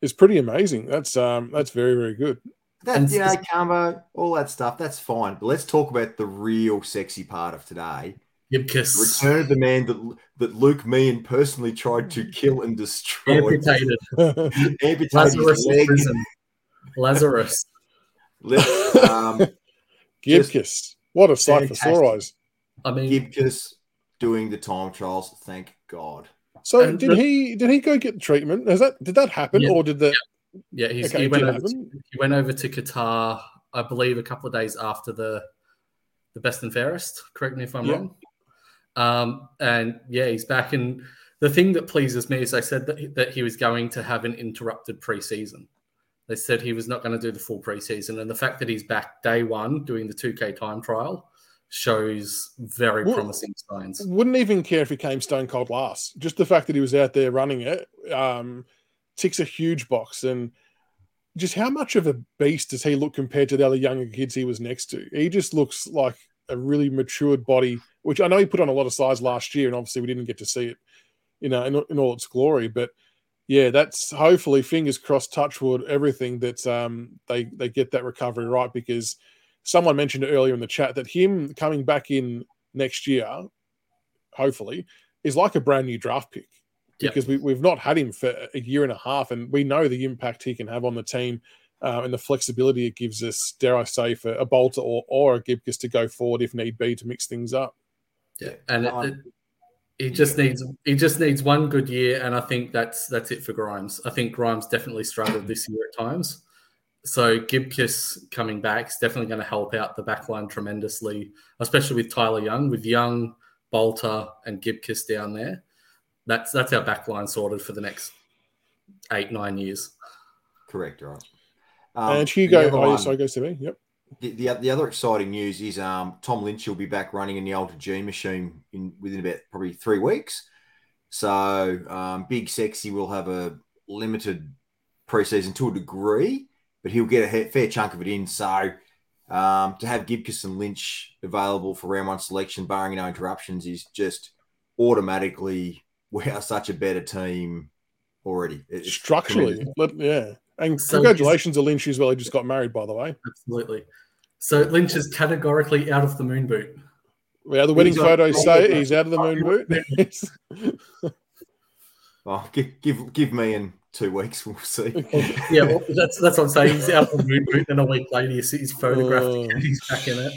Speaker 1: is pretty amazing. That's um, that's very very good.
Speaker 2: That,
Speaker 3: And
Speaker 2: you know,
Speaker 3: s-
Speaker 2: Carmo, all that stuff, that's fine. But let's talk about the real sexy part of today.
Speaker 3: Gibcus
Speaker 2: Return of the man that, that Luke Meehan personally tried to kill and destroy.
Speaker 3: amputated.
Speaker 2: Amputated
Speaker 3: Lazarus
Speaker 2: his
Speaker 3: in
Speaker 2: leg.
Speaker 3: prison. Lazarus.
Speaker 2: Let- um,
Speaker 1: Gibcus. What a sight for sore eyes.
Speaker 3: I mean,
Speaker 2: Gibcus doing the time trials. Thank God.
Speaker 1: So
Speaker 3: And
Speaker 1: did
Speaker 3: the-
Speaker 1: he did he go get treatment? Has that did that happen
Speaker 3: Yeah.
Speaker 1: or did the
Speaker 3: yeah, he's,
Speaker 1: okay
Speaker 3: he
Speaker 1: it
Speaker 3: went over. To, he went over to Qatar, I believe, a couple of days after the the best and fairest. Correct me if I'm
Speaker 1: Yeah.
Speaker 3: wrong. Um, and yeah, he's back. And the thing that pleases me is they said that he, that he was going to have an interrupted preseason. They said he was not going to do the full preseason, and the fact that he's back day one doing the 2K time trial shows very promising signs.
Speaker 1: Wouldn't even care if he came stone cold last. Just the fact that he was out there running it um, ticks a huge box. And just how much of a beast does he look compared to the other younger kids he was next to? He just looks like a really matured body, which I know he put on a lot of size last year, and obviously we didn't get to see it, you know, in, in all its glory. But yeah, that's hopefully fingers crossed, touchwood, everything that um, they they get that recovery right because someone mentioned earlier in the chat that him coming back in next year, hopefully, is like a brand new draft pick because we, we've not had him for a year and a half, and we know the impact he can have on the team uh, and the flexibility it gives us. Dare I say, for a Balta or, or a Gibcus to go forward if need be to mix things up.
Speaker 3: Yeah, and it,
Speaker 2: Um,
Speaker 3: it, he just needs he just needs one good year, and I think that's that's it for Grimes. I think Grimes definitely struggled this year at times. So Gibcus coming back is definitely going to help out the backline tremendously, especially with Tylar Young, with Young, Balta, and Gibcus down there. That's that's our backline sorted for the next eight nine years.
Speaker 2: Correct, right. Um,
Speaker 1: and
Speaker 2: the
Speaker 1: Hugo,
Speaker 2: other
Speaker 1: oh, yeah,
Speaker 2: one-
Speaker 1: sorry, goes to me. Yep.
Speaker 2: The, the, the other exciting news is um, Tom Lynch will be back running in the AlterG machine in within about probably three weeks. So um, Big Sexy will have a limited preseason to a degree, but he'll get a fair chunk of it in. So um, to have Gibcus and Lynch available for round one selection, barring no interruptions, is just automatically we are such a better team already.
Speaker 1: It's Structurally, yeah. And so congratulations to Lynch as well. He just got married, by the way.
Speaker 3: Absolutely. So Lynch is categorically out of the moon boot.
Speaker 1: Yeah, the wedding photos say he's out of the moon boot.
Speaker 2: oh, give, give give me in two weeks. We'll see.
Speaker 3: yeah, well, that's that's what I'm saying. He's out of the moon boot, and a week later you see his photograph uh, and he's back in it.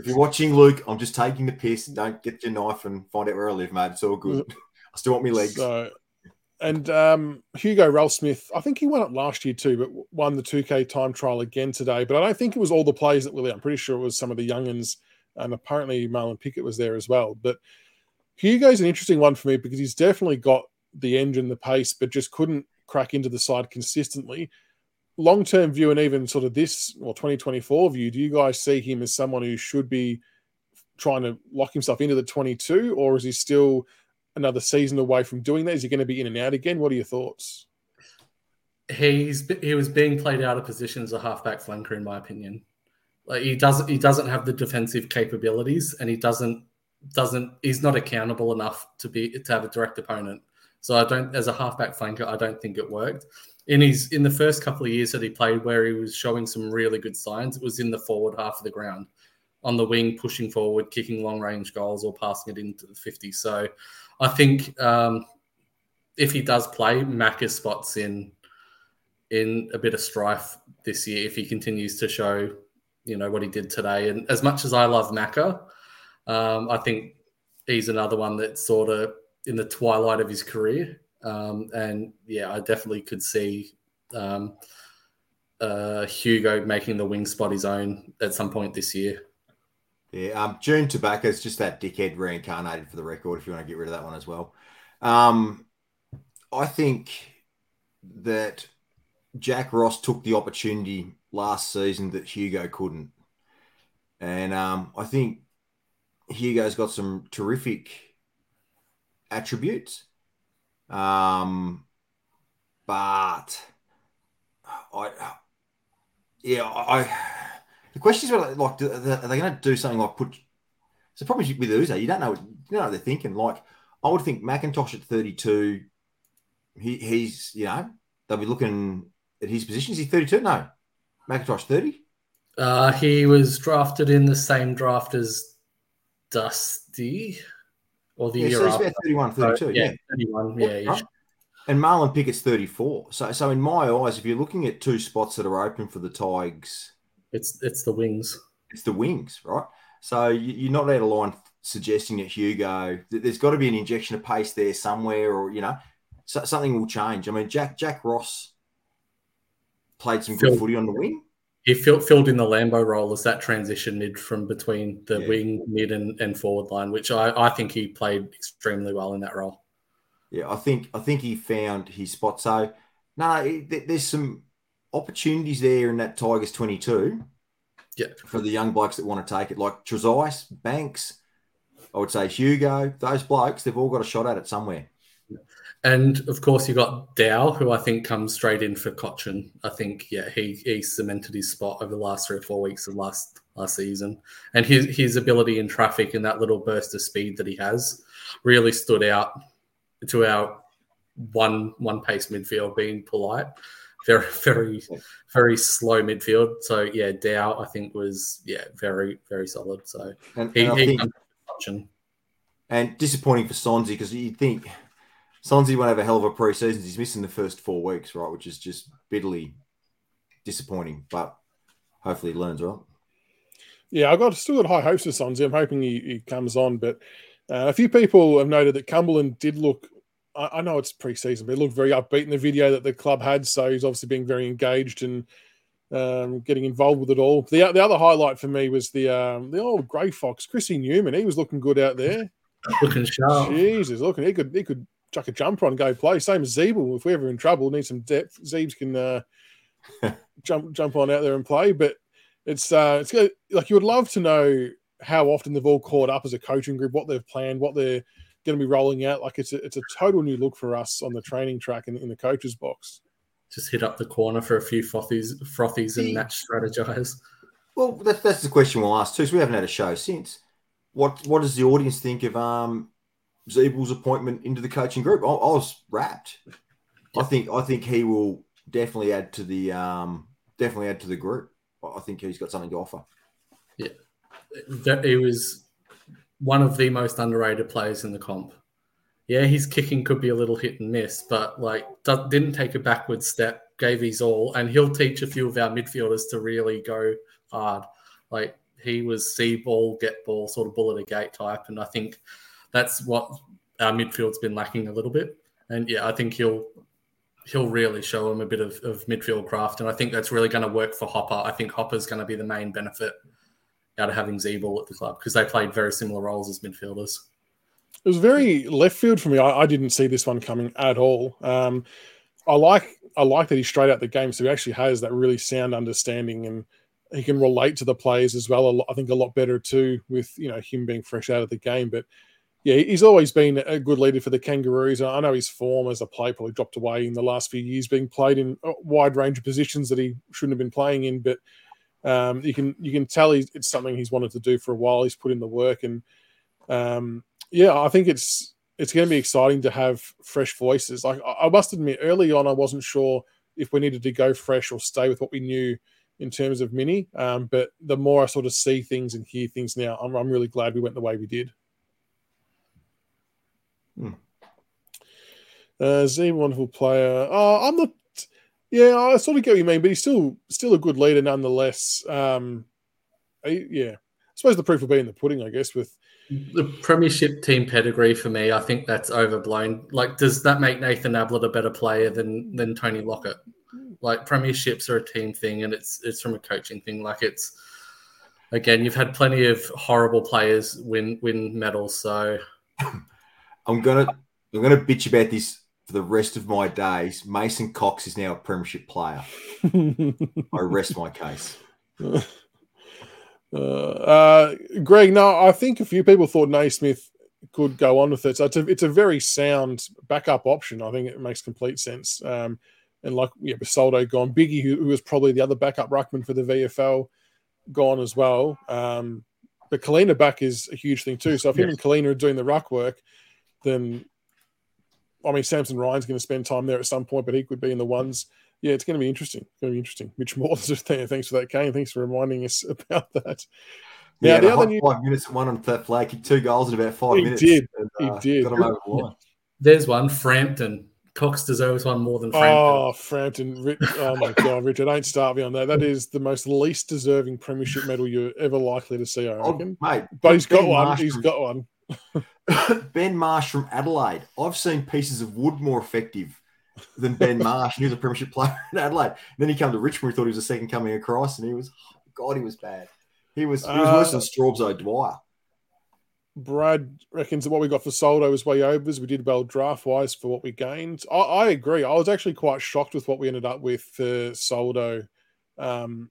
Speaker 2: If you're watching, Luke, I'm just taking the piss. Don't get your knife and find out where I live, mate. It's all good. I still want my legs.
Speaker 1: So, and um, Hugo Ralphsmith, I think he won it last year too, but won the 2K time trial again today. But I don't think it was all the players that were there. I'm pretty sure it was some of the youngins, and apparently Marlon Pickett was there as well. But Hugo's an interesting one for me because he's definitely got the engine, the pace, but just couldn't crack into the side consistently. Long term view, and even sort of this or 2024 view, do you guys see him as someone who should be trying to lock himself into the 22, or is he still another season away from doing that? Is he going to be in and out again? What are your thoughts?
Speaker 3: He's he was being played out of position as a halfback flanker, in my opinion. Like he doesn't he doesn't have the defensive capabilities, and he doesn't doesn't he's not accountable enough to be to have a direct opponent. So I don't as a halfback flanker, I don't think it worked. In his in the first couple of years that he played, where he was showing some really good signs, it was in the forward half of the ground, on the wing, pushing forward, kicking long range goals, or passing it into the 50. So I think um, if he does play, Macca spots in in a bit of strife this year if he continues to show, you know, what he did today. And as much as I love Macca, um, I think he's another one that's sort of in the twilight of his career. Um, and yeah, I definitely could see um, uh, Hugo making the wing spot his own at some point this year.
Speaker 2: Yeah, um, June Tobacco is just that dickhead reincarnated for the record. If you want to get rid of that one as well, um, I think that Jack Ross took the opportunity last season that Hugo couldn't, and um, I think Hugo's got some terrific attributes, um, but I, yeah, I the question is, like, are they going to do something like put? So probably with Uzo, you don't know. You don't know what they're thinking. Like, I would think McIntosh at thirty-two. He, he's you know they'll be looking at his position. Is he thirty-two? No, McIntosh thirty.
Speaker 3: Uh, he was drafted in the same draft as Dusty, or the
Speaker 2: yeah,
Speaker 3: year
Speaker 2: so
Speaker 3: after.
Speaker 2: About 31, 32, yeah,
Speaker 3: yeah, thirty-one. Yeah,
Speaker 2: right. and Marlon Pickett's thirty-four. So, so in my eyes, if you're looking at two spots that are open for the Tigers
Speaker 3: it's it's the wings.
Speaker 2: It's the wings, right? So you, are not out of line suggesting that Hugo. There's got to be an injection of pace there somewhere, or you know, so, something will change. I mean, Jack Jack Ross played some good footy on the wing.
Speaker 3: He filled, filled in the Lambo role as that transition mid from between the yeah. wing, mid, and, and forward line, which I, I think he played extremely well in that role.
Speaker 2: Yeah, I think I think he found his spot. So no, there's some opportunities there in that Tigers 22
Speaker 3: yeah.
Speaker 2: for the young blokes that want to take it, like Trezise, Banks, I would say Hugo, those blokes, they've all got a shot at it somewhere.
Speaker 3: And of course, you've got Dow, who I think comes straight in for Cotchin. I think, yeah, he, he cemented his spot over the last three or four weeks of last last season. And his, his ability in traffic and that little burst of speed that he has really stood out to our one one pace midfield being polite very, very, very slow midfield. So yeah, Dow I think was yeah very, very solid. So
Speaker 2: and, he, and he think, and disappointing for Sonsie because you think Sonsie won't have a hell of a pre-season. He's missing the first four weeks, right, which is just bitterly disappointing. But hopefully, he learns, right?
Speaker 1: Yeah, I've got still got high hopes for Sonsie. I'm hoping he, he comes on, but uh, a few people have noted that Cumberland did look I, I know it's preseason, but it looked very upbeat in the video that the club had. So he's obviously being very engaged and um, getting involved with it all. The, the other highlight for me was the um, the old grey fox, Chrissy Newman. He was looking good out there.
Speaker 3: Looking sharp.
Speaker 1: Jesus, looking. He could he could chuck a jumper on and go play. Same as Ziebell. If we're ever in trouble, need some depth. Zeebs can uh, jump jump on out there and play. But it's uh, it's like you would love to know how often they've all caught up as a coaching group, what they've planned, what they're going to be rolling out. Like it's a, it's a total new look for us on the training track and in the coaches box.
Speaker 3: Just hit up the corner for a few frothies, frothies and match strategize.
Speaker 2: Well, that's, that's the question we'll ask too. So we haven't had a show since. What What does the audience think of um Ziebell's appointment into the coaching group? I, I was wrapped. I think I think he will definitely add to the um definitely add to the group. I think he's got something to offer.
Speaker 3: Yeah, that he was one of the most underrated players in the comp. Yeah, his kicking could be a little hit and miss, but like didn't take a backward step, gave his all, and he'll teach a few of our midfielders to really go hard. Like he was see ball, get ball, sort of bullet a gate type, and I think that's what our midfield's been lacking a little bit. And yeah, I think he'll he'll really show him a bit of, of midfield craft, and I think that's really going to work for Hopper. I think Hopper's going to be the main benefit out of having Ziebell at the club because they played very similar roles as midfielders.
Speaker 1: It was very left field for me. I, I didn't see this one coming at all. Um, I like I like that he's straight out the game, so he actually has that really sound understanding and he can relate to the players as well. Lot, I think a lot better too with you know him being fresh out of the game. But yeah, he's always been a good leader for the Kangaroos. I know his form as a player probably dropped away in the last few years, being played in a wide range of positions that he shouldn't have been playing in. But um, you can you can tell he's, it's something he's wanted to do for a while. He's put in the work, and um, yeah, I think it's it's going to be exciting to have fresh voices. Like I must admit, early on, I wasn't sure if we needed to go fresh or stay with what we knew in terms of mini. Um, but the more I sort of see things and hear things now, I'm, I'm really glad we went the way we did. Hmm. Uh, Z, wonderful player. Oh, I'm not. Yeah, I sort of get what you mean, but he's still still a good leader nonetheless. Um, I, yeah, I suppose the proof will be in the pudding, I guess. With
Speaker 3: the Premiership team pedigree for me, I think that's overblown. Like, does that make Nathan Ablett a better player than than Tony Lockett? Like premierships are a team thing, and it's it's from a coaching thing. Like it's again, you've had plenty of horrible players win win medals. So
Speaker 2: I'm gonna I'm gonna bitch about this for the rest of my days. Mason Cox is now a premiership player. I rest my case.
Speaker 1: Uh, uh, Greg, no, I think a few people thought Naismith could go on with it. So it's a, it's a very sound backup option. I think it makes complete sense. Um, and like yeah, Basoldo gone, Biggie, who, who, was probably the other backup ruckman for the VFL, gone as well. Um, but Colina back is a huge thing too. So if yes. him and Colina are doing the ruck work, then I mean Samson Ryan's going to spend time there at some point, but he could be in the ones. Yeah, it's going to be interesting. It's going to be interesting. Mitch Moore, thanks for that, Kane. Thanks for reminding us about that.
Speaker 2: Yeah, the other new... five minutes, one on that flag, two goals in about five
Speaker 1: he
Speaker 2: minutes.
Speaker 1: Did. And, uh, he did.
Speaker 3: There's one, Frampton. Cox deserves one more than Frampton.
Speaker 1: Oh, Frampton. Oh, my God, Richard, don't start me on that. That is the most least deserving premiership medal you're ever likely to see, I oh, reckon.
Speaker 2: Oh, mate,
Speaker 1: but he's got one. Marsh he's from, got one.
Speaker 2: ben Marsh from Adelaide. I've seen pieces of wood more effective than Ben Marsh, and he was a premiership player in Adelaide. And then he came to Richmond, he thought he was a second coming across, and he was, God, he was bad. He was, he was worse uh, than Straubs O'Dwyer.
Speaker 1: Brad reckons that what we got for Soldo was way overs. We did well draft wise for what we gained. I, I, agree. I was actually quite shocked with what we ended up with for Soldo. Um,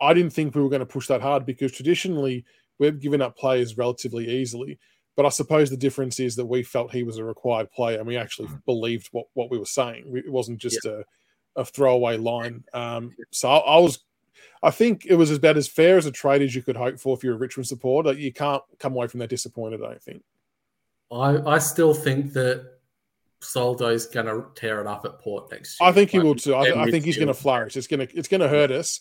Speaker 1: I didn't think we were going to push that hard because traditionally we've given up players relatively easily. But I suppose the difference is that we felt he was a required player and we actually mm. believed what, what we were saying. It wasn't just yeah. a, a throwaway line. Um, so I, I was I think it was about as fair as a trade as you could hope for if you're a Richmond supporter. You can't come away from that disappointed, I don't think.
Speaker 3: I, I still think that Soldo's going to tear it up at Port next
Speaker 1: year. I think he will too. I, I think he's going to flourish. It's going to it's going to hurt us.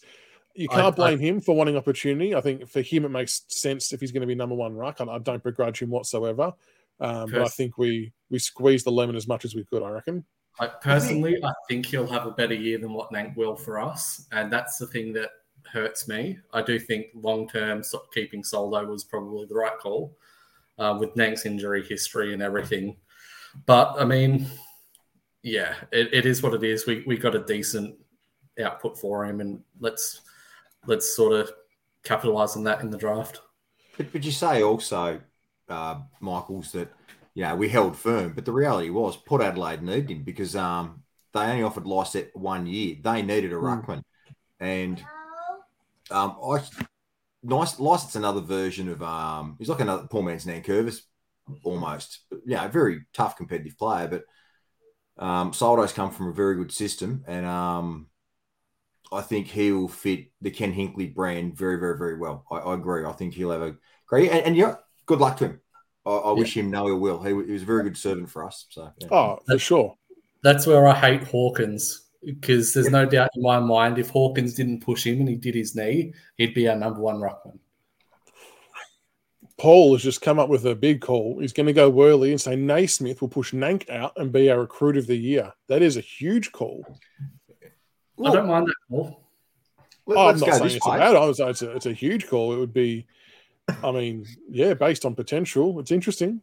Speaker 1: You can't I, blame I, him for wanting opportunity. I think for him it makes sense if he's going to be number one ruck. I don't begrudge him whatsoever. Um, but I think we we squeezed the lemon as much as we could. I reckon.
Speaker 3: I, personally, I think he'll have a better year than what Nank will for us, and that's the thing that hurts me. I do think long term keeping Soldo was probably the right call uh, with Nank's injury history and everything. But I mean, yeah, it, it is what it is. We we got a decent output for him, and let's let's sort of capitalize on that in the draft.
Speaker 2: But, but you say also, uh, Michaels, that you know we held firm, but the reality was Port Adelaide needed him because um, they only offered Lycett one year. They needed a hmm. ruckman, and um, I nice Lycett's another version of um, he's like another poor man's Nankervis almost. Yeah, a very tough competitive player, but um, Soldo's come from a very good system, and um, I think he will fit the Ken Hinkley brand very, very, very well. I, I agree. I think he'll have a great and, and yeah, good luck to him. I, I yeah. wish him no ill will. He, he, was a very good servant for us. So
Speaker 1: yeah. oh, for sure.
Speaker 3: That's where I hate Hawkins because there's no doubt in my mind if Hawkins didn't push him and he did his knee, he'd be our number one ruckman.
Speaker 1: Paul has just come up with a big call. He's going to go Worley and say Naismith will push Nank out and be our recruit of the year. That is a huge call.
Speaker 3: I don't mind that call.
Speaker 1: Let, oh, I'm not saying it's a bad. I was, it's a, it's a huge call. It would be, I mean, yeah, based on potential, it's interesting.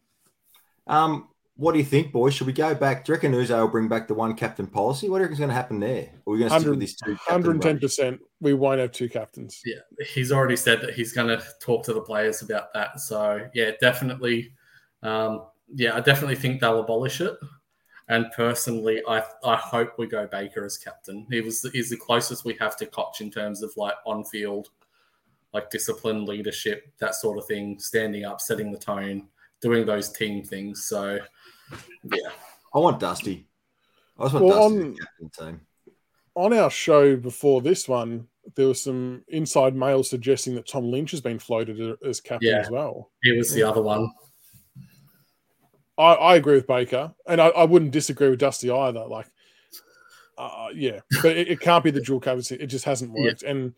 Speaker 2: Um, what do you think, boys? Should we go back? Do you reckon Uzo will bring back the one captain policy? What do you reckon is going to happen there? Or are we going to stick with this two?
Speaker 1: 110%. We won't have two captains.
Speaker 3: Yeah, he's already said that he's going to talk to the players about that. So, yeah, definitely. Um, yeah, I definitely think they'll abolish it. And personally, I I hope we go Baker as captain. He was he's the closest we have to Cotch in terms of like on field, like discipline, leadership, that sort of thing, standing up, setting the tone, doing those team things. So yeah.
Speaker 2: I want Dusty. I just want well, Dusty on, captain team.
Speaker 1: On our show before this one, there was some inside mail suggesting that Tom Lynch has been floated as captain yeah, as well.
Speaker 3: He was the yeah. other one.
Speaker 1: I, I, agree with Baker, and I, I, wouldn't disagree with Dusty either. Like, uh, yeah, but it, it, can't be the dual captaincy. It just hasn't worked. Yeah. And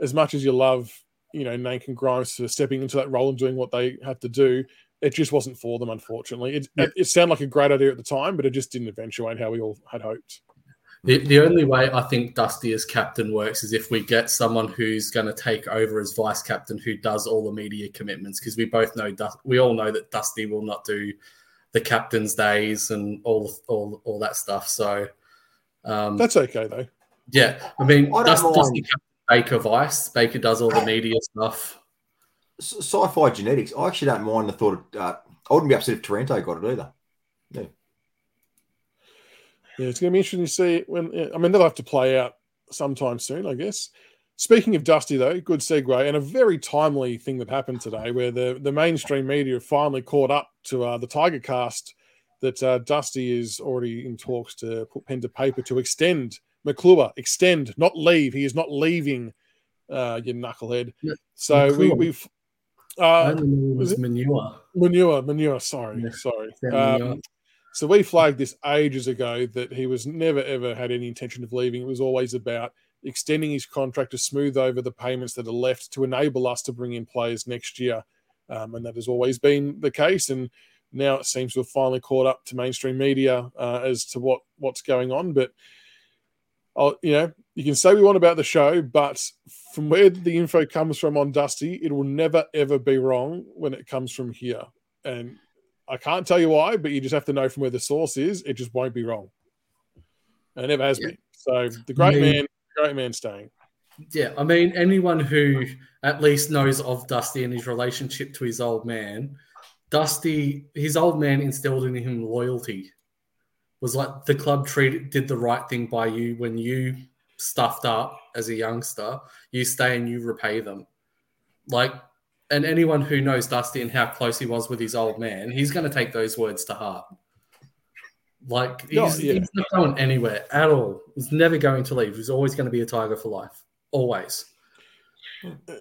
Speaker 1: as much as you love, you know, Nank and Grimes for stepping into that role and doing what they have to do, it just wasn't for them, unfortunately. It, yeah. it, it, sounded like a great idea at the time, but it just didn't eventuate how we all had hoped.
Speaker 3: The, the only way I think Dusty as captain works is if we get someone who's going to take over as vice captain who does all the media commitments because we both know we all know that Dusty will not do the captain's days and all all all that stuff. So
Speaker 1: um, that's okay though.
Speaker 3: Yeah, I mean, I Dusty Baker vice. Baker does all the media stuff
Speaker 2: sci-fi genetics. I actually don't mind the thought of. Uh, I wouldn't be upset if Taranto got it either. Yeah.
Speaker 1: Yeah, it's going to be interesting to see when. I mean, they'll have to play out sometime soon, I guess. Speaking of Dusty, though, good segue and a very timely thing that happened today, where the, the mainstream media finally caught up to uh, the Tigercast that uh, Dusty is already in talks to put pen to paper to extend McClure, extend, not leave. He is not leaving, uh, you knucklehead. So we, we've
Speaker 3: uh, was it manure.
Speaker 1: Manure, manure. Sorry, yeah. sorry. Um, so we flagged this ages ago that he was never ever had any intention of leaving. It was always about extending his contract to smooth over the payments that are left to enable us to bring in players next year, um, and that has always been the case. And now it seems to have finally caught up to mainstream media uh, as to what what's going on. But I'll, you know, you can say we want about the show, but from where the info comes from on Dusty, it will never ever be wrong when it comes from here. And I can't tell you why, but you just have to know from where the source is. It just won't be wrong. And it never has yeah. been. So the great I mean, man, great man staying.
Speaker 3: Yeah, I mean, anyone who at least knows of Dusty and his relationship to his old man, Dusty, his old man instilled in him loyalty. Was like the club treated did the right thing by you when you stuffed up as a youngster, you stay and you repay them. Like, and anyone who knows Dusty and how close he was with his old man, he's going to take those words to heart. Like, he's, oh, yeah. he's not going anywhere at all. He's never going to leave. He's always going to be a Tiger for life. Always.
Speaker 1: Uh,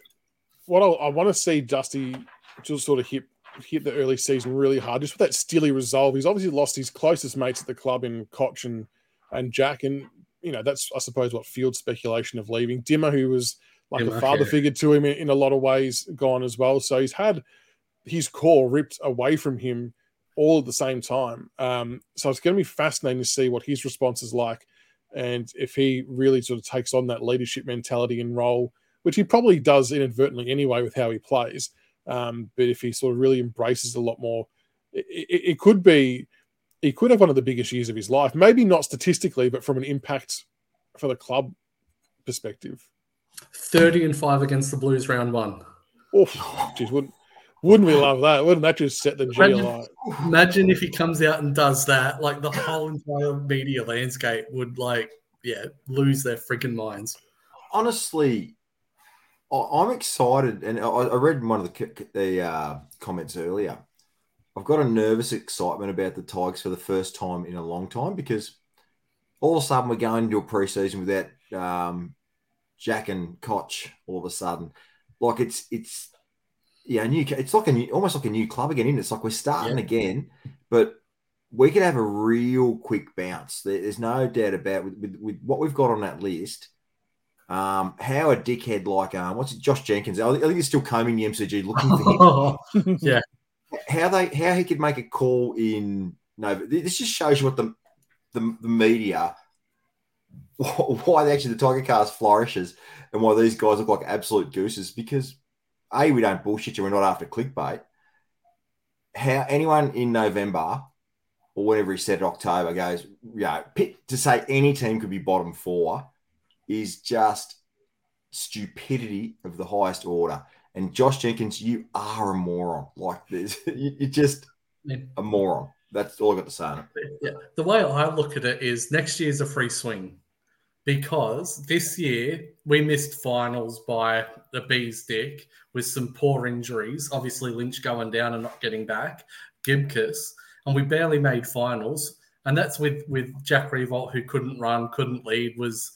Speaker 1: what I, I want to see Dusty just sort of hit hit the early season really hard, just with that Steely resolve. He's obviously lost his closest mates at the club in Cotch and, and Jack, and you know, that's I suppose what fueled speculation of leaving. Dimma, who was like Dimma, a father yeah. figure to him in, in, a lot of ways, gone as well. So he's had his core ripped away from him all at the same time. Um, so it's going to be fascinating to see what his response is like, and if he really sort of takes on that leadership mentality and role, which he probably does inadvertently anyway with how he plays. Um, but if he sort of really embraces a lot more, it, it, it could be he could have one of the biggest years of his life. Maybe not statistically, but from an impact for the club perspective.
Speaker 3: 30 and 5 against the Blues round one.
Speaker 1: Oh, geez, wouldn't, wouldn't we love that? Wouldn't that just set the G
Speaker 3: imagine, alight? Imagine if he comes out and does that. Like the whole entire media landscape would, like, yeah, lose their freaking minds.
Speaker 2: Honestly, I'm excited, and I read one of the, the uh, comments earlier I've got a nervous excitement about the Tigers for the first time in a long time because all of a sudden we're going into a preseason without um, Jack and Cotch. All of a sudden, like it's it's yeah, new. It's like a new, almost like a new club again. It? It's like we're starting yeah. again, but we could have a real quick bounce. There's no doubt about with, with, with what we've got on that list. Um, how a dickhead like um, what's it, Josh Jenkins? I think he's still combing the MCG looking for
Speaker 3: him. yeah,
Speaker 2: how they how he could make a call in no, this just shows you what the the, the media why actually the Tigercast flourishes and why these guys look like absolute gooses because a we don't bullshit you we're not after clickbait how anyone in November or whenever he said October goes yeah to say any team could be bottom four is just stupidity of the highest order and Josh Jenkins, you are a moron. Like this, you're just a moron. That's all I got to say on
Speaker 3: it. Yeah. The way I look at it is next year's a free swing because this year we missed finals by the bee's dick with some poor injuries. Obviously, Lynch going down and not getting back, Gibcus, and we barely made finals. And that's with with Jack Riewoldt, who couldn't run, couldn't lead, was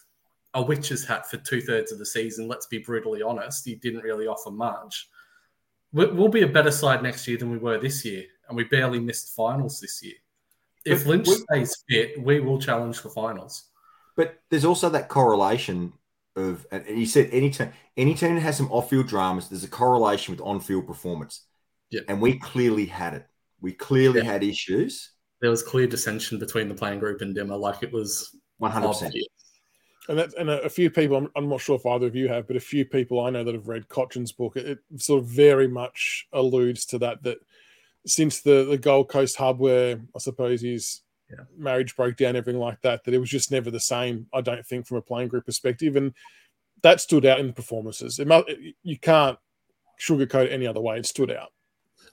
Speaker 3: a witch's hat for two thirds of the season. Let's be brutally honest. He didn't really offer much. We'll be a better side next year than we were this year, and we barely missed finals this year. If Lynch stays fit, we will challenge for finals.
Speaker 2: But there's also that correlation of, and he said, any team, any team that has some off-field dramas, there's a correlation with on-field performance.
Speaker 3: Yeah.
Speaker 2: And we clearly had it. We clearly yeah. had issues.
Speaker 3: There was clear dissension between the playing group and Dimma, like it was
Speaker 2: 100%.
Speaker 1: And that, and a, a, few people I'm, I'm, not sure if either of you have but a few people i know that have read Cotchin's book it, it, sort of very much alludes to that that since the the gold coast hub where i suppose his yeah. marriage broke down everything like that that it was just never the same i don't think from a playing group perspective. And that stood out in the performances. It, you can't sugarcoat it any other way. It stood out.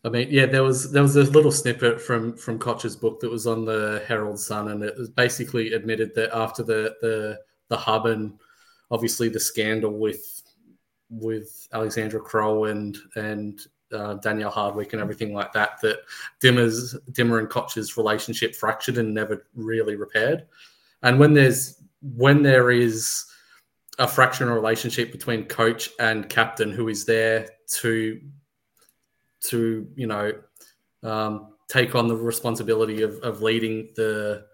Speaker 3: I mean, yeah, there was there was a little snippet from from Cotch's book that was on the Herald Sun, and it was basically admitted that after the the the hub and obviously the scandal with with Alexandra Crow and and uh, Danielle Hardwick and everything like that. That Dimma's Dimmer and Cotch's relationship fractured and never really repaired. And when there's when there is a fractured relationship between coach and captain who is there to to you know um, take on the responsibility of, of leading the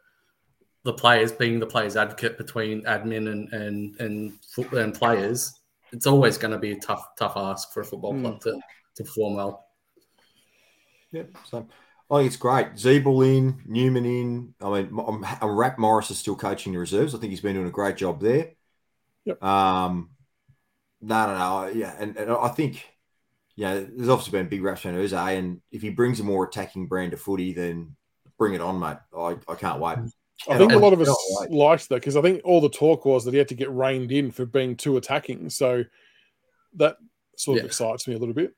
Speaker 3: the players being the players advocate between admin and and and, and players, it's always going to be a tough tough ask for a football mm. club to, to perform well.
Speaker 2: Yeah, so I think it's great. Ziebell in, Newman in. I mean, I'm, I'm Rap Morris is still coaching the reserves. I think he's been doing a great job there.
Speaker 1: Yep.
Speaker 2: Um, no, no, no. Yeah, and, and I think, yeah, there's obviously been big raps on Uze, and if he brings a more attacking brand of footy, then bring it on, mate. I, I can't wait.
Speaker 1: I think a lot of us liked that because I think all the talk was that he had to get reined in for being too attacking. So that sort of yeah. excites me a little bit.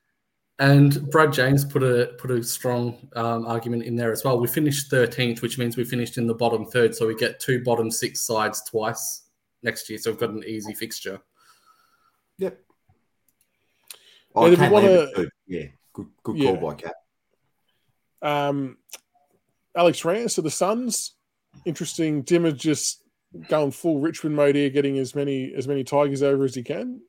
Speaker 3: And Brad James put a put a strong um, argument in there as well. We finished 13th, which means we finished in the bottom third, so we get two bottom six sides twice next year. So we've got an easy fixture.
Speaker 2: Yep.
Speaker 1: Oh, if you want to,
Speaker 2: yeah, good, good call by Cat.
Speaker 1: Um, Alex Rance to the Suns interesting. Dimma just going full Richmond mode here, getting as many as many Tigers over as he can.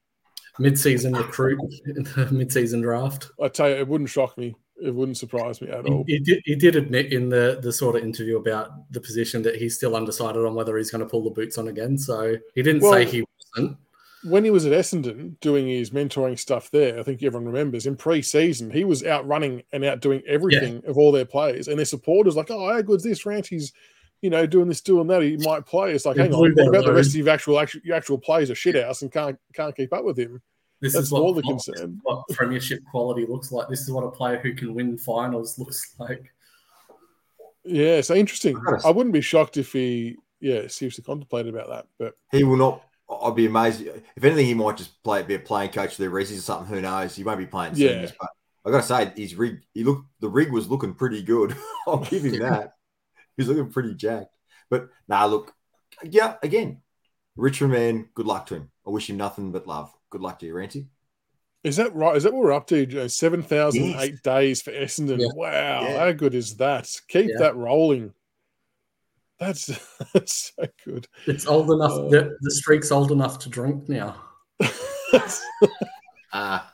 Speaker 3: Mid-season recruit, mid-season draft.
Speaker 1: I tell you, it wouldn't shock me. It wouldn't surprise me at all.
Speaker 3: He, he, did, he did admit in the the sort of interview about the position that he's still undecided on whether he's going to pull the boots on again. So he didn't well, say he wasn't.
Speaker 1: When he was at Essendon doing his mentoring stuff there, I think everyone remembers in pre-season he was out running and out doing everything yeah. of all their players, and their supporters like, "Oh, how good's this Rant? He's you know, doing this, doing that, he might play. It's like, hang on, what about the rest of your actual actual, your actual players are shit house and can't can't keep up with him.
Speaker 3: This That's is what, the concern. What premiership quality looks like. This is what a player who can win finals looks like.
Speaker 1: Yeah, so interesting. I wouldn't be shocked if he, yeah, seriously contemplated about that. But
Speaker 2: he will not. I'd be amazed if anything. He might just play be a playing coach for the Rezzies or something. Who knows? He won't be playing seniors, yeah. but I got to say, his rig. He looked the rig was looking pretty good. I'll give him that. He's looking pretty jacked. But now, nah, look, yeah, again, Richmond man, good luck to him. I wish him nothing but love. Good luck to you, Ranty.
Speaker 1: Is that right? Is that what we're up to? Joe? Seven thousand
Speaker 2: Yes.
Speaker 1: eight days for Essendon.
Speaker 3: Yeah.
Speaker 1: Wow,
Speaker 2: Yeah.
Speaker 1: how good is that? Keep
Speaker 3: Yeah.
Speaker 1: that rolling. That's that's so good.
Speaker 3: It's old enough.
Speaker 1: Uh,
Speaker 3: the, the streak's old enough to drink now.
Speaker 2: Ah,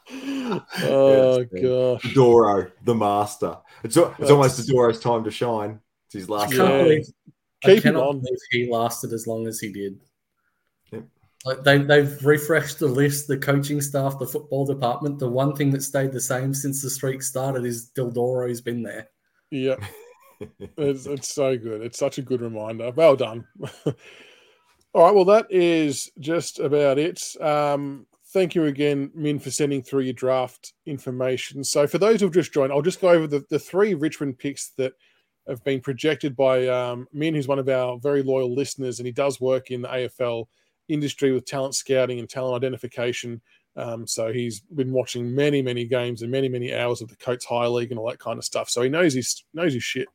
Speaker 1: oh
Speaker 2: Yes, man.
Speaker 1: gosh.
Speaker 2: Doro, the master. It's, it's
Speaker 1: That's-
Speaker 2: almost Doro's time to shine. It's his
Speaker 3: I
Speaker 2: last.
Speaker 3: can't
Speaker 1: Yeah.
Speaker 3: believe I cannot
Speaker 1: on.
Speaker 3: believe he lasted as long as he did.
Speaker 2: Yep.
Speaker 3: Like they, they've refreshed the list, the coaching staff, the football department. The one thing that stayed the same since the streak started is Dodoro's been there.
Speaker 1: Yeah, it's, it's so good. It's such a good reminder. Well done. All right, well, that is just about it. Um, thank you again, Min, for sending through your draft information. So, for those who've just joined, I'll just go over the, the three Richmond picks that have been projected by um, Min, who's one of our very loyal listeners, and he does work in the AFL industry with talent scouting and talent identification. Um, so he's been watching many, many games and many, many hours of the Coates High League and all that kind of stuff. So he knows his knows his shit.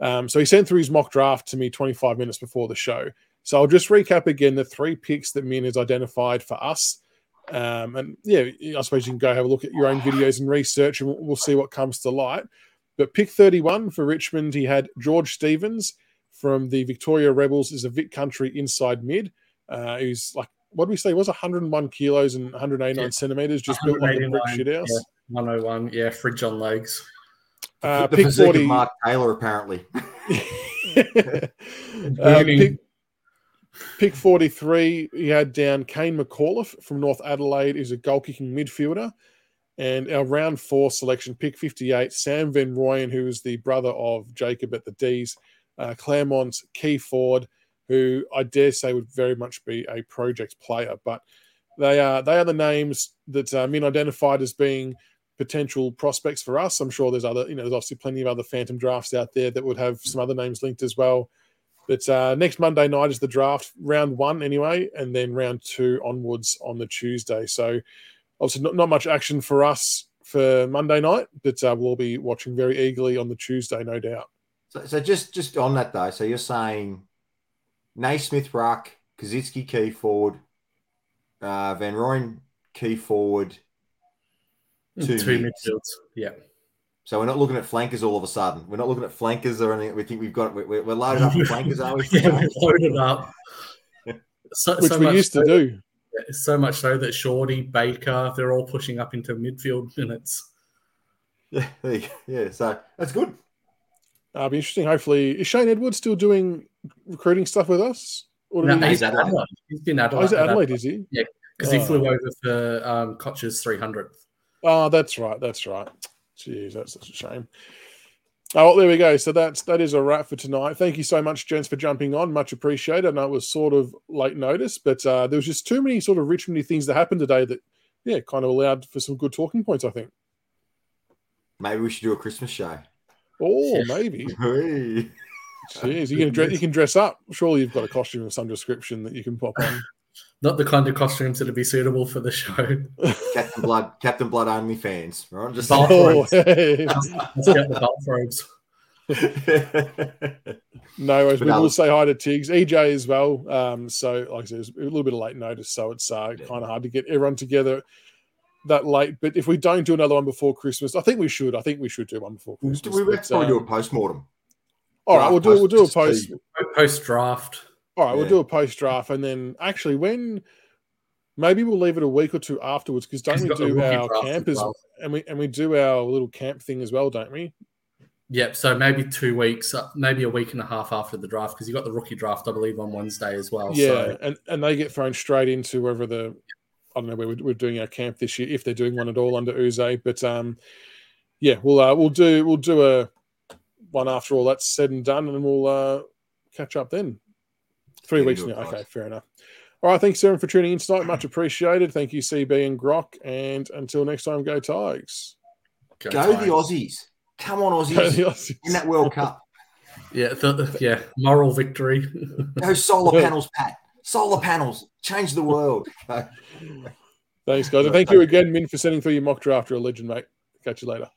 Speaker 1: Um, so he sent through his mock draft to me 25 minutes before the show. So I'll just recap again the three picks that Min has identified for us. Um, and yeah, I suppose you can go have a look at your own videos and research, and we'll, we'll see what comes to light. But pick 31 for Richmond, he had George Stevens from the Victoria Rebels is a Vic Country inside mid. Uh, he's like, what do we say? He was 101 kilos and 189
Speaker 3: Yeah.
Speaker 1: centimeters, just built like a brick
Speaker 3: 189,
Speaker 1: shithouse.
Speaker 3: yeah. 101, yeah, fridge on legs.
Speaker 1: Uh,
Speaker 2: the
Speaker 1: pick
Speaker 2: physique
Speaker 1: 40.
Speaker 2: of Mark Taylor, apparently.
Speaker 1: uh, pick, pick 43, he had down Kane McAuliffe from North Adelaide, is a goal kicking midfielder. And our round four selection, pick 58, Sam Van Rooyen, who is the brother of Jacob at the D's, uh, Claremont's Key Ford, who I dare say would very much be a project player. But they are they are the names that uh, Min identified as being potential prospects for us. I'm sure there's other, you know, there's obviously plenty of other phantom drafts out there that would have some other names linked as well. But uh, next Monday night is the draft, round one anyway, and then round two onwards on the Tuesday. So obviously not, not much action for us for Monday night, but uh, we'll be watching very eagerly on the Tuesday, no doubt.
Speaker 2: So, so just just on that though, so you're saying Naismith ruck, Kaczynski key forward, uh, Van Rooyen key forward. Two
Speaker 3: Two, midfields. Yeah.
Speaker 2: So we're not looking at flankers all of a sudden. We're not looking at flankers or anything. We think we've got we're, we're loaded up with flankers, are we?
Speaker 3: yeah, we loaded up. So,
Speaker 1: Which
Speaker 3: so
Speaker 1: we used to
Speaker 3: so,
Speaker 1: do.
Speaker 3: So much so that Shorty, Baker, they're all pushing up into midfield minutes.
Speaker 2: Yeah, there you go. yeah. So that's good.
Speaker 1: Uh, be interesting. Hopefully, is Shane Edwards still doing recruiting stuff with us? Or
Speaker 3: No,
Speaker 1: he-
Speaker 3: he's,
Speaker 2: Adelaide.
Speaker 3: Adelaide. he's been
Speaker 1: oh,
Speaker 3: Adelaide.
Speaker 1: he's at Adelaide, is he?
Speaker 3: Yeah, because he
Speaker 1: Oh.
Speaker 3: flew over for um, Cotch's 300th.
Speaker 1: Oh, that's right. That's right. Jeez, that's such a shame. Oh, there we go. So that's that is a wrap for tonight. Thank you so much, gents, for jumping on. Much appreciated. I know it was sort of late notice, but uh, there was just too many sort of Richmondy things that happened today that, yeah, kind of allowed for some good talking points. I think.
Speaker 2: Maybe we should do a Christmas show.
Speaker 1: Oh, maybe.
Speaker 2: Hey.
Speaker 1: Jeez, you can dress. You can dress up. Surely you've got a costume of some description that you can pop on.
Speaker 3: Not the kind of costumes that would be suitable for the show.
Speaker 2: Captain Blood, Captain Blood only fans. Right? Just
Speaker 3: Bath
Speaker 1: oh,
Speaker 3: robes.
Speaker 1: hey.
Speaker 3: Let's get the belt robes.
Speaker 1: No worries.
Speaker 2: But
Speaker 1: we will say hi to Tiggs, EJ as well. Um, so, like I said, it's a little bit of late notice, so it's uh,
Speaker 2: Yeah.
Speaker 1: kind of hard to get everyone together that late. But if we don't do another one before Christmas, I think we should. I think we should do one before
Speaker 2: we
Speaker 1: Christmas.
Speaker 2: we
Speaker 1: but,
Speaker 2: have probably do a
Speaker 1: um,
Speaker 2: post mortem.
Speaker 1: all right, we'll do we'll do a post.
Speaker 2: post-
Speaker 3: Post draft.
Speaker 1: All right, we'll do a post draft, and then actually when. Maybe we'll leave it a week or two afterwards because don't we do our campers
Speaker 3: well.
Speaker 1: and we and we do our little camp thing as well, don't we?
Speaker 3: Yep. So maybe two weeks, uh, maybe a week and a half after the draft, because you got the rookie draft, I believe, on Wednesday as well.
Speaker 1: Yeah,
Speaker 3: So
Speaker 1: and, and they get thrown straight into wherever the I don't know where we're, we're doing our camp this year if they're doing one at all under Uze. But um, yeah, we'll uh, we'll do we'll do a one after all that's said and done, and we'll uh, catch up then. Three weeks now. Okay, fair enough. All right, thanks everyone for tuning in tonight. Much appreciated. Thank you, CB and Grock. And until next time, go Tigers.
Speaker 2: Go
Speaker 3: Tigers.
Speaker 2: the Aussies. Come on, Aussies. In that World Cup.
Speaker 3: Yeah, the, yeah, moral victory.
Speaker 2: Go solar panels, Pat. Solar panels. Change the world.
Speaker 1: Thanks, guys. And thank you again, Min, for sending through your mock draft. You're a legend, mate. Catch you later.